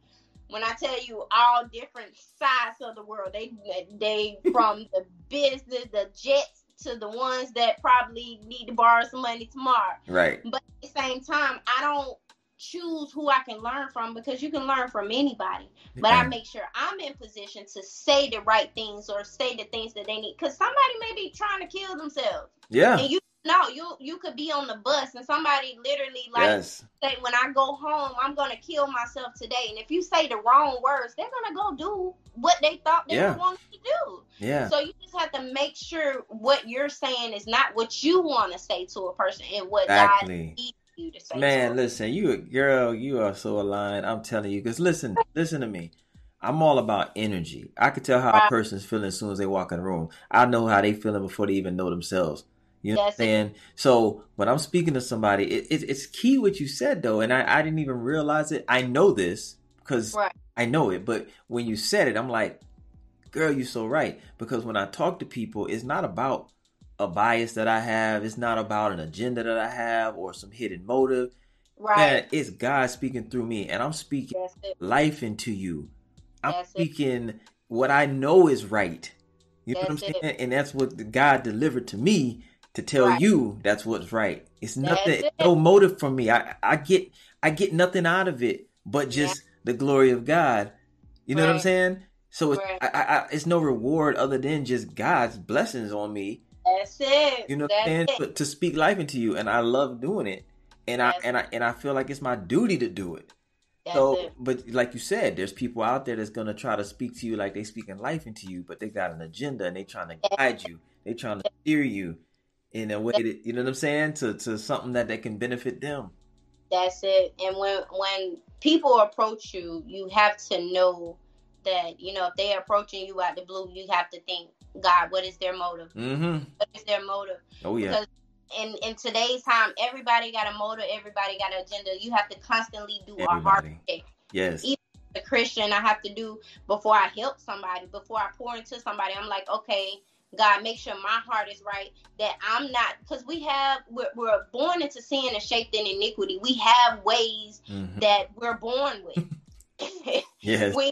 when I tell you all different sides of the world, they they from the business, the jets to the ones that probably need to borrow some money tomorrow. Right. But at the same time, I don't choose who I can learn from because you can learn from anybody. But I make sure I'm in position to say the right things or say the things that they need. Because somebody may be trying to kill themselves, Yeah. and you know you you could be on the bus and somebody literally like yes. say when I go home, I'm gonna kill myself today. And if you say the wrong words, they're gonna go do what they thought they Yeah. were wanting to do. Yeah. So you just have to make sure what you're saying is not what you want to say to a person and what God Exactly. needs you to say. Man, to listen, you a girl, you are so aligned. I'm telling you, because listen, listen to me. I'm all about energy. I can tell how a person's feeling as soon as they walk in the room. I know how they feeling before they even know themselves. You know what I'm saying? So when I'm speaking to somebody, it, it, it's key what you said though, and I, I didn't even realize it. I know this because Right. I know it, but when you said it, I'm like, girl, you're so right. Because when I talk to people, it's not about a bias that I have. It's not about an agenda that I have or some hidden motive. right. Man, it's God speaking through me, and I'm speaking life into you. I'm That's it. speaking what I know is right. You know what I'm That's it. saying? And that's what God delivered to me to tell Right. you that's what's right. It's nothing, it. no motive for me. I I get I get nothing out of it but just the glory of God. You know what I'm saying? So it's Right. I, I, I, it's no reward other than just God's blessings on me That's it. You know, That's and it. to, speak life into you, and I love doing it, and I and I and I feel like it's my duty to do it. That's so, it. but like you said, there's people out there that's gonna try to speak to you like they speaking life into you, but they got an agenda and they trying to guide you. They trying to steer you in a way that you know what I'm saying to to something that that can benefit them. That's it. And when when people approach you, you have to know that you know if they're approaching you out the blue, you have to think, God, what is their motive? Mm-hmm. What is their motive? Oh yeah. Because in in today's time, everybody got a motive, everybody got an agenda. You have to constantly do a heart check. Yes. Even a Christian, I have to do before I help somebody, before I pour into somebody. I'm like, okay, God, make sure my heart is right. That I'm not, because we have, we're, we're born into sin and shaped in iniquity. We have ways Mhm. that we're born with. Yes. we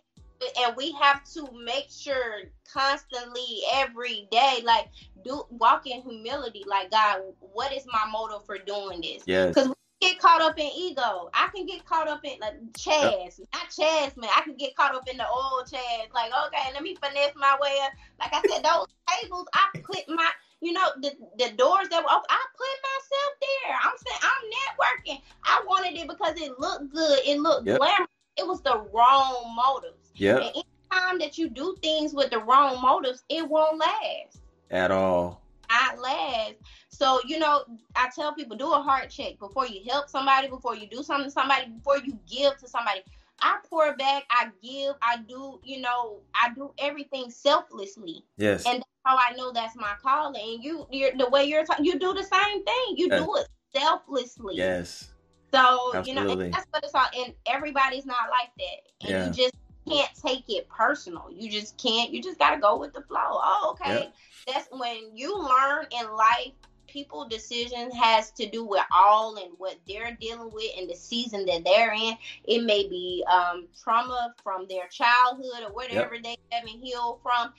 and we have to make sure constantly every day like do walk in humility like god what is my motive for doing this Yes. because get caught up in ego i can get caught up in like chaz not chaz man i can get caught up in the old chaz like okay let me finesse my way up like i said those tables i put my you know the, the doors that were open, I put myself there. I'm saying I'm networking. I wanted it because it looked good. It looked Yep. glamorous. It was the wrong motives. Yeah. And anytime that you do things with the wrong motives, it won't last. At all. Not last. So, you know, I tell people do a heart check before you help somebody, before you do something to somebody, before you give to somebody. I pour back, I give, I do, you know, I do everything selflessly. Yes. And that's how I know that's my calling. And you, you're the way you're talking, you do the same thing. You Yes. do it selflessly. yes. So you know, that's what it's all. And everybody's not like that, and Yeah. you just can't take it personal. You just can't. You just gotta go with the flow. Oh, okay. Yep. That's when you learn in life. People decision has to do with all and what they're dealing with and the season that they're in. It may be um, trauma from their childhood or whatever they haven't healed from.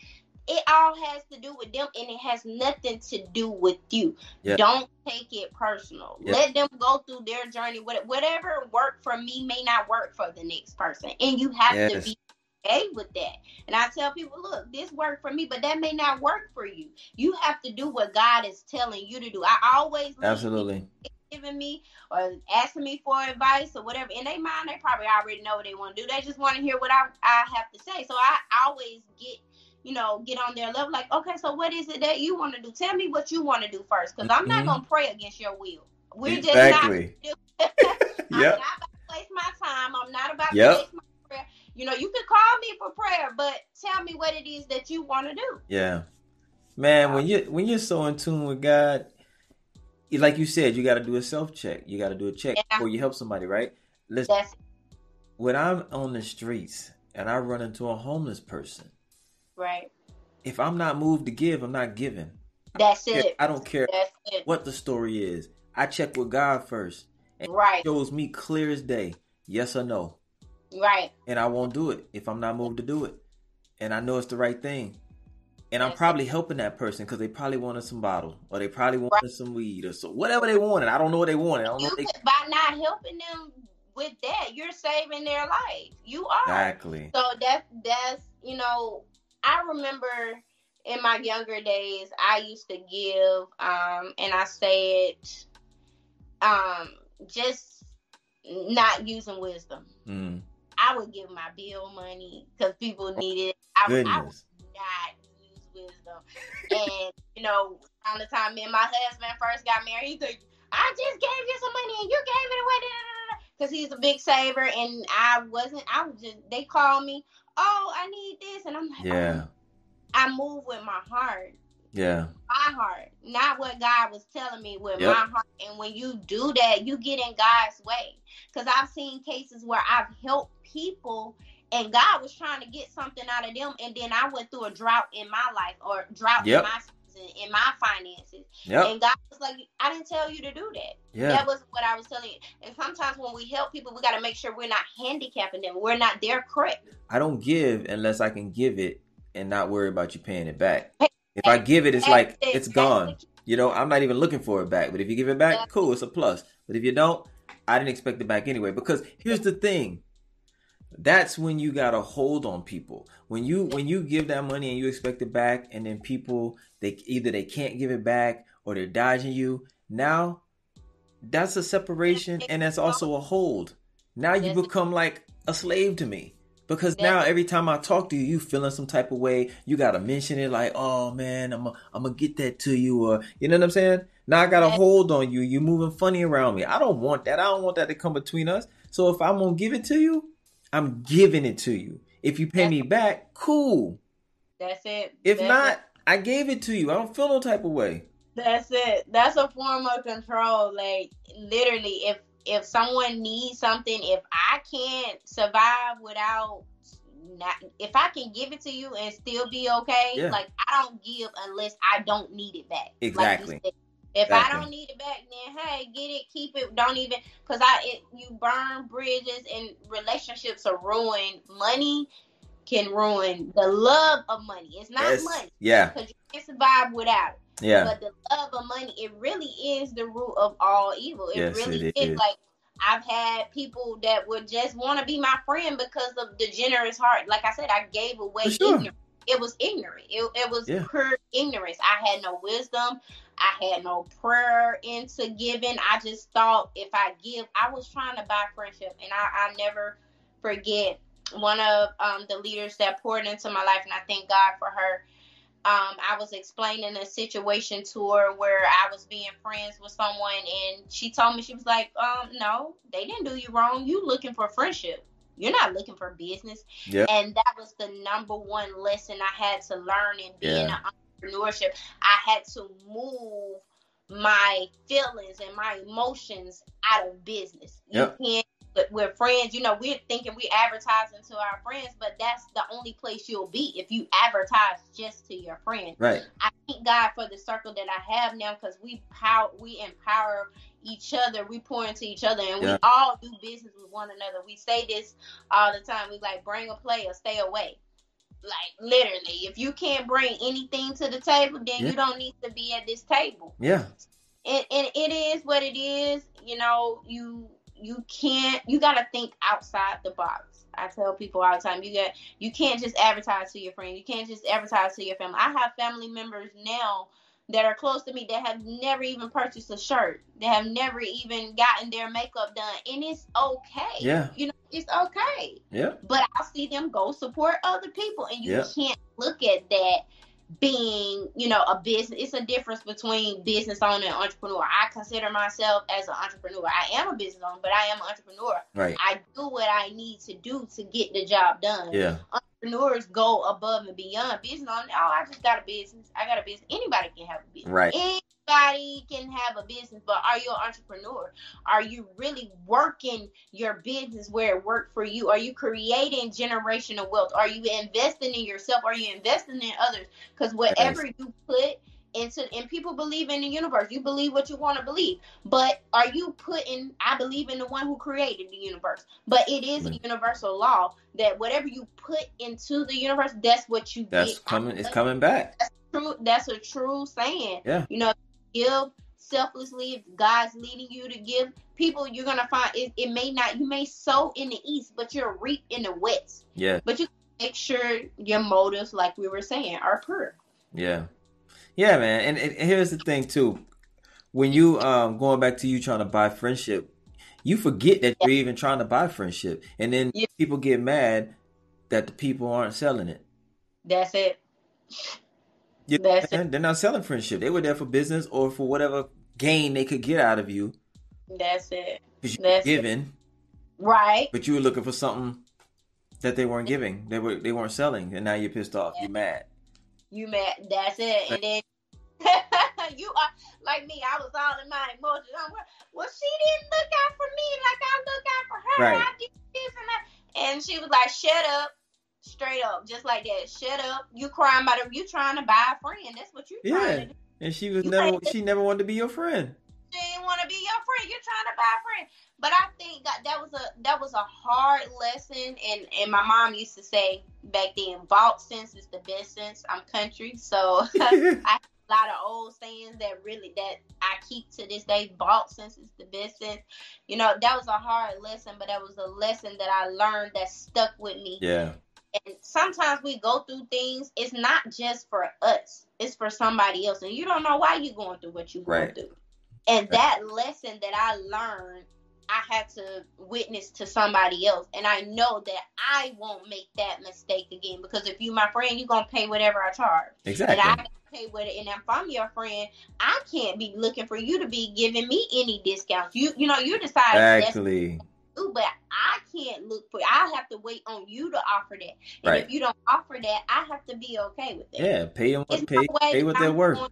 It all has to do with them, and it has nothing to do with you. Yeah. Don't take it personal. Yeah. Let them go through their journey. What- Whatever worked for me may not work for the next person, and you have to be okay with that. And I tell people, look, this worked for me, but that may not work for you. You have to do what God is telling you to do. I always Absolutely. giving me or asking me for advice or whatever. In their mind, they probably already know what they want to do. They just want to hear what I, I have to say. So I always get, you know, get on their level. Like, okay, so what is it that you want to do? Tell me what you want to do first, because I'm not Mhm. gonna pray against your will. We're Exactly. just not. I'm Yep. not about to waste my time. I'm not about Yep. to waste my prayer. You know, you can call me for prayer, but tell me what it is that you want to do. Yeah. Man, when you when you're so in tune with God, like you said, you got to do a self check. You got to do a check Yeah. before you help somebody, right? Listen, when I'm on the streets and I run into a homeless person, right. if I'm not moved to give, I'm not giving. That's it. I don't care what the story is. I check with God first. Right. It shows me clear as day, yes or no. Right. And I won't do it if I'm not moved to do it. And I know it's the right thing. And I'm probably helping that person because they probably wanted some bottle or they probably wanted some weed or so whatever they wanted. I don't know what they wanted. I don't know You what they by not helping them with that, you're saving their life. You are. exactly. So that's that's you know, I remember in my younger days, I used to give, um, and I said, um, just not using wisdom. Mm, I would give my bill money because people needed. it. I, I would not use wisdom. And you know, around the time me and my husband first got married, he could. I just gave you some money and you gave it away. Because he's a big saver, and I wasn't. I was just. They called me. Oh, I need this, and I'm like, Yeah. oh. I move with my heart, Yeah. my heart, not what God was telling me with Yep. my heart. And when you do that, you get in God's way. Because I've seen cases where I've helped people and God was trying to get something out of them, and then I went through a drought in my life or drought Yep. in my season, in my finances, Yep. and God was like, "I didn't tell you to do that." Yeah. That was what I was telling you. And sometimes when we help people, we got to make sure we're not handicapping them. We're not their crutch. I don't give unless I can give it and not worry about you paying it back. If I give it, it's like it. it's gone. You know, I'm not even looking for it back. But if you give it back, cool, it's a plus. But if you don't, I didn't expect it back anyway. Because here's the thing That's when you got a hold on people. When you when you give that money and you expect it back, and then people they either they can't give it back or they're dodging you. Now that's a separation and that's also a hold. Now you become like a slave to me. Because now every time I talk to you, you feeling some type of way. You gotta mention it like, oh man, I'm I'm gonna get that to you, or you know what I'm saying. Now I got a hold on you. You moving funny around me. I don't want that. I don't want that to come between us. So if I'm gonna give it to you, I'm giving it to you. If you pay me back, cool. That's it. If That's not, it. I gave it to you. I don't feel no type of way. That's it. That's a form of control. Like literally, if if someone needs something, if I can't survive without not, if I can give it to you and still be okay, Yeah. like I don't give unless I don't need it back. Exactly. said. If I don't need it back, then hey, get it, keep it. Don't even because I it, you burn bridges and relationships are ruined. Money can ruin the love of money. It's not Yes. money Yeah. because you can't survive without it. Yeah. But the love of money, it really is the root of all evil. It Yes, really it is. is. Like I've had people that would just want to be my friend because of the generous heart. Like I said, I gave away sure. ignorance. It was ignorant. It, it was Yeah. pure ignorance. I had no wisdom. I had no prayer into giving. I just thought if I give, I was trying to buy friendship, and I, I never forget one of um, the leaders that poured into my life, and I thank God for her um, I was explaining a situation to her where I was being friends with someone, and she told me she was like, um, "No, they didn't do you wrong. You looking for friendship. You're not looking for business." Yeah. And that was the number one lesson I had to learn in being Yeah. an entrepreneurship. I had to move my feelings and my emotions out of business. Yep. You can't. But we're friends, you know. We're thinking we advertising to our friends, but that's the only place you'll be if you advertise just to your friends. Right. I thank God for the circle that I have now because we power, we empower each other, we pour into each other, and Yeah. we all do business with one another. We say this all the time. We like bring a player, stay away. Like literally, if you can't bring anything to the table, then Yeah. you don't need to be at this table. Yeah. And, and it is what it is. You know, you you can't. You got to think outside the box. I tell people all the time, you got you can't just advertise to your friend. You can't just advertise to your family. I have family members now that are close to me that have never even purchased a shirt. They have never even gotten their makeup done, and it's okay. Yeah. you know, it's okay. Yeah. But I see them go support other people, and you Yeah. can't look at that being, you know, a business. It's a difference between business owner and entrepreneur. I consider myself as an entrepreneur. I am a business owner, but I am an entrepreneur. Right. I do what I need to do to get the job done. Yeah. Entrepreneurs go above and beyond. Business owner, oh, I just got a business. I got a business. Anybody can have a business. Right. Anybody can have a business, but are you an entrepreneur? Are you really working your business where it worked for you? Are you creating generational wealth? Are you investing in yourself? Are you investing in others? Because whatever you put into, and people believe in the universe, you believe what you want to believe. But are you putting, I believe in the one who created the universe, but it is a universal law that whatever you put into the universe, that's what you That's get. coming. It's coming back. true that's a true saying Yeah. you know give selflessly if god's leading you to give people you're gonna find it, it may not you may sow in the east but you're reap in the west Yeah. but you make sure your motives like we were saying are pure Yeah. Yeah, man. And, and here's the thing too. When you um going back to you trying to buy friendship, you forget that you're even trying to buy friendship. And then Yeah. people get mad that the people aren't selling it. that's it You know That's what I'm? They're not selling friendship. They were there for business or for whatever gain they could get out of you. that's it Because you were That's it. right but you were looking for something that they weren't giving. They were they weren't selling, and now you're pissed off. You're mad. You mad that's it and then you are like me i was all in my emotions I'm like, well she didn't look out for me like i look out for her Right. i did this and that and she was like shut up straight up just like that shut up you crying about it you trying to buy a friend that's what you Yeah. trying to do And she was You never she never wanted to be your friend. she didn't want to be your friend. You're trying to buy a friend. But I think that that was a that was a hard lesson, and and my mom used to say back then, "Vault sense is the best sense." I'm country, so I have a lot of old sayings that really that I keep to this day. Bought since it's the business. You know, that was a hard lesson, but that was a lesson that I learned that stuck with me. Yeah. And sometimes we go through things, it's not just for us, it's for somebody else. And you don't know why you're going through what you're going through. And that lesson that I learned, I had to witness to somebody else. And I know that I won't make that mistake again. Because if you my friend, you're gonna pay whatever I charge. Exactly. And I pay with it. And if I'm your friend, I can't be looking for you to be giving me any discounts. You you know, you decide Exactly. do, but I can't look for. I have to wait on you to offer that. And Right. if you don't offer that, I have to be okay with it. Yeah. Pay them. It's Pay. Pay what they're worth.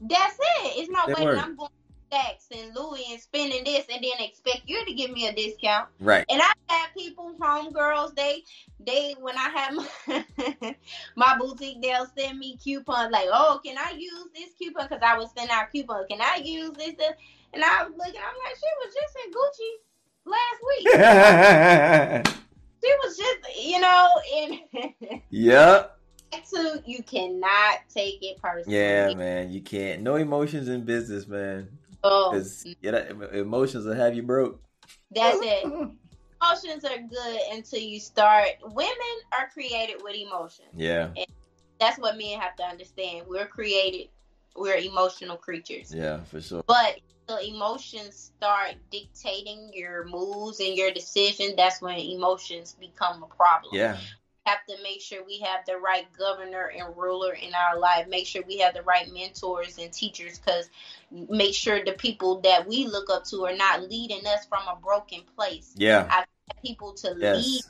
that's it. It's not worth. I'm going Saks and Louis and spending this and then expect you to give me a discount. Right. And I had people, homegirls, they they when I had my, my boutique, they'll send me coupons like, oh, can I use this coupon? Because I was sending out coupons. Can I use this? this? And I was looking, I'm like, she was just in Gucci last week. she was just, you know, and yep. to you cannot take it personally. Yeah, man. You can't. No emotions in business, man. Oh, Because emotions will have you broke. that's it. Emotions are good until you start. Women are created with emotions. Yeah. That's what men have to understand. We're created. We're emotional creatures. Yeah, for sure. But the emotions start dictating your moves and your decision. That's when emotions become a problem. Yeah. Have to make sure we have the right governor and ruler in our life. Make sure we have the right mentors and teachers because make sure the people that we look up to are not leading us from a broken place. Yeah. I people to lead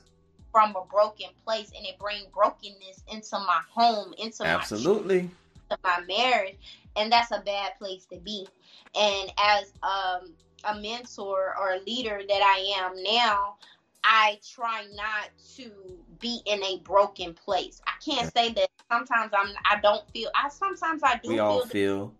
from a broken place and it bring brokenness into my home, into my Absolutely. my marriage, and that's a bad place to be. And as um, a mentor or a leader that I am now, I try not to be in a broken place. I can't say that sometimes I'm I don't feel I sometimes I do We feel all that- feel.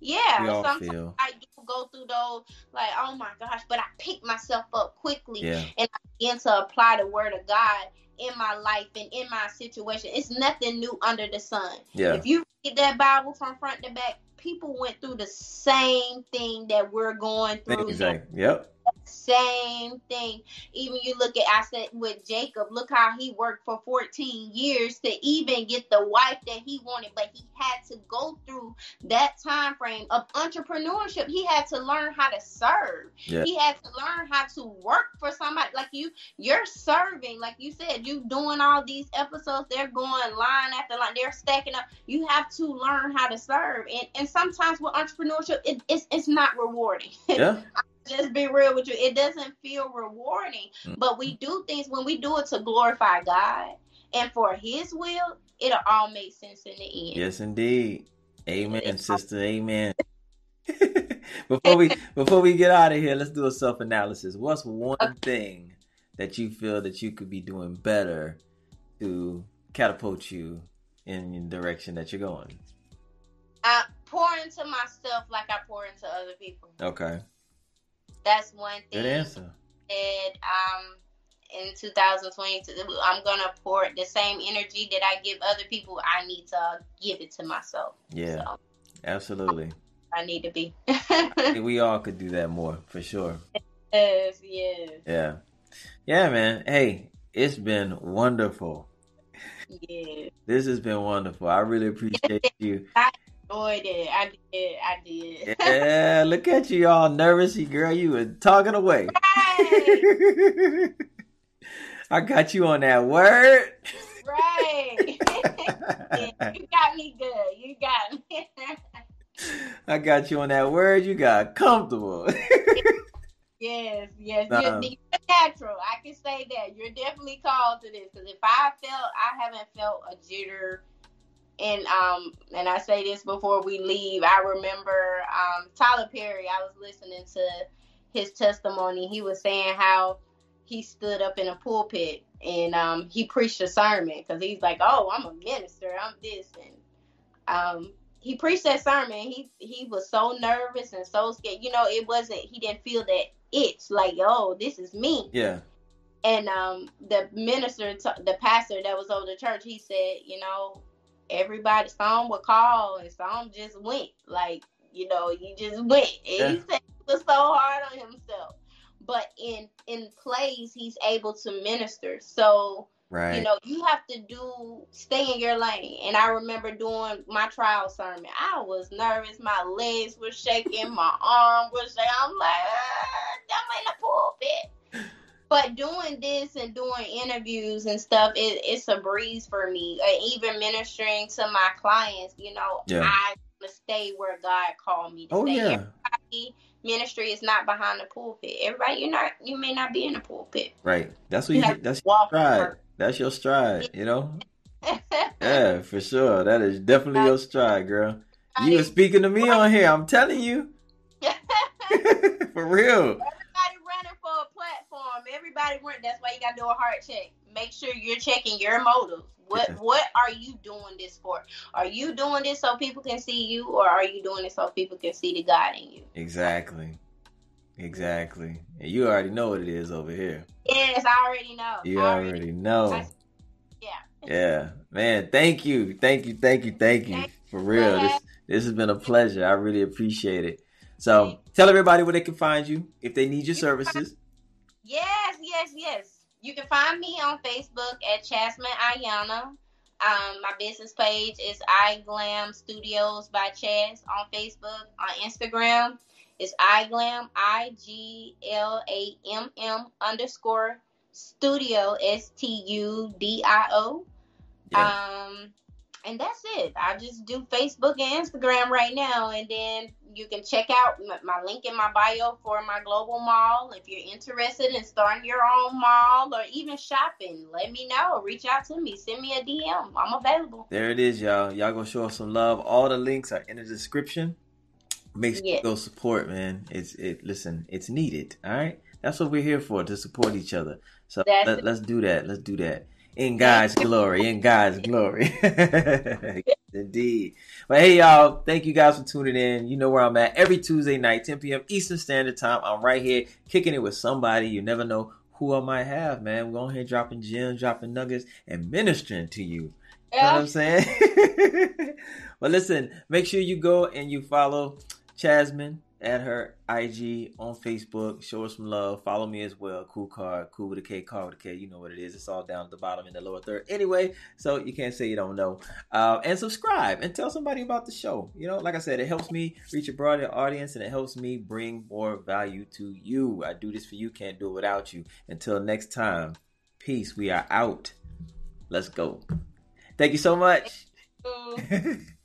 yeah We all sometimes feel. I do go through those like oh my gosh but I pick myself up quickly Yeah. And I begin to apply the word of God in my life and in my situation. It's nothing new under the sun. Yeah. If you read that Bible from front to back, people went through the same thing that we're going through. Exactly. Yep. Same thing. Even you look at I said with Jacob, look how he worked for 14 years to even get the wife that he wanted, but he had to go through that time frame of entrepreneurship. He had to learn how to serve. Yeah. He had to learn how to work for somebody. Like you, you're serving, like you said, you doing all these episodes, they're going line after line, they're stacking up. You have to learn how to serve. And and sometimes with entrepreneurship, it, it's it's not rewarding. Yeah. Just be real with you. It doesn't feel rewarding. Mm. But we do things when we do it to glorify God and for His will, it'll all make sense in the end. Yes, indeed. Amen, sister. Amen. before we before we get out of here, let's do a self analysis. What's one thing that you feel that you could be doing better to catapult you in the direction that you're going? I pour into myself like I pour into other people. Okay. That's one thing. Good answer. And um in 2022, I'm gonna pour the same energy that I give other people. I need to give it to myself. Yeah, So absolutely. I need to be. We all could do that more for sure. yes, yes, Yeah. Yeah, man. Hey, it's been wonderful. Yeah. This has been wonderful. I really appreciate you. Enjoyed it. I did. I did. Yeah, look at you all nervous. You girl, you were talking away. Right. I got you on that word. right. Yeah, you got me good. You got me. I got you on that word. You got comfortable. yes, yes. You're natural. I can say that. You're definitely called to this. Because if I felt, I haven't felt a jitter. And um, and I say this before we leave. I remember um, Tyler Perry. I was listening to his testimony. He was saying how he stood up in a pulpit and um, he preached a sermon because he's like, "Oh, I'm a minister. I'm this." And um, he preached that sermon. He he was so nervous and so scared. You know, it wasn't. He didn't feel that itch like, "Oh, this is me." yeah. And um, the minister, the pastor that was over the church, he said, "You know, everybody, some would call and some just went. Like you know, you just went. And yeah. he said he was so hard on himself. But in in plays, he's able to minister. So Right. You know, you have to do stay in your lane. And I remember doing my trial sermon. I was nervous. My legs were shaking. My arm was shaking. I'm like, ah, I'm in the pulpit. But doing this and doing interviews and stuff, it, it's a breeze for me. Uh, even ministering to my clients, you know, yeah. I stay where God called me to oh, stay. Yeah. Everybody, ministry is not behind the pulpit. Everybody, you're not. You may not be in the pulpit. Right. That's what you. you that's right. That's your stride, you know? yeah, for sure. That is definitely your stride, girl. You were speaking to me on here. I'm telling you. for real. Everybody running for a platform. Everybody running. That's why you gotta do a heart check. Make sure you're checking your motives. What what are you doing this for? Are you doing this so people can see you, or are you doing it so people can see the God in you? Exactly. Exactly. And you already know what it is over here. Yes, I already know. You already, already know. I, yeah. Yeah. Man, thank you. Thank you. Thank you. Thank you. For real. This this has been a pleasure. I really appreciate it. So tell everybody where they can find you if they need your services. Yes, yes, yes. You can find me on Facebook at Chasmine Iyonna. Um, my business page is iGlam Studios by Chas on Facebook. On Instagram, it's iGlam, I G L A M M underscore studio, S T U D I O. Um, and that's it. I just do Facebook and Instagram right now, and then you can check out my link in my bio for my global mall. If you're interested in starting your own mall or even shopping, let me know. Reach out to me. Send me a DM. I'm available. There it is, y'all. Y'all go show us some love. All the links are in the description. Make sure yeah. go support, man. It's it. Listen, it's needed. All right, that's what we're here for to support each other. So let, us do that. Let's do that in God's glory. In God's glory. Indeed. But hey, y'all, thank you guys for tuning in. You know where I'm at every Tuesday night, 10 p.m. Eastern Standard Time. I'm right here kicking it with somebody. You never know who I might have, man. We're going here dropping gems, dropping nuggets, and ministering to you. Yeah. You know what I'm saying? but listen, make sure you go and you follow Chasmine at her IG on Facebook. Show her some love. Follow me as well. Kool Kard, cool with a K, card with a K. You know what it is. It's all down at the bottom in the lower third. Anyway, so you can't say you don't know. Uh, and subscribe and tell somebody about the show. You know, like I said, it helps me reach a broader audience and it helps me bring more value to you. I do this for you. Can't do it without you. Until next time, peace. We are out. Let's go. Thank you so much.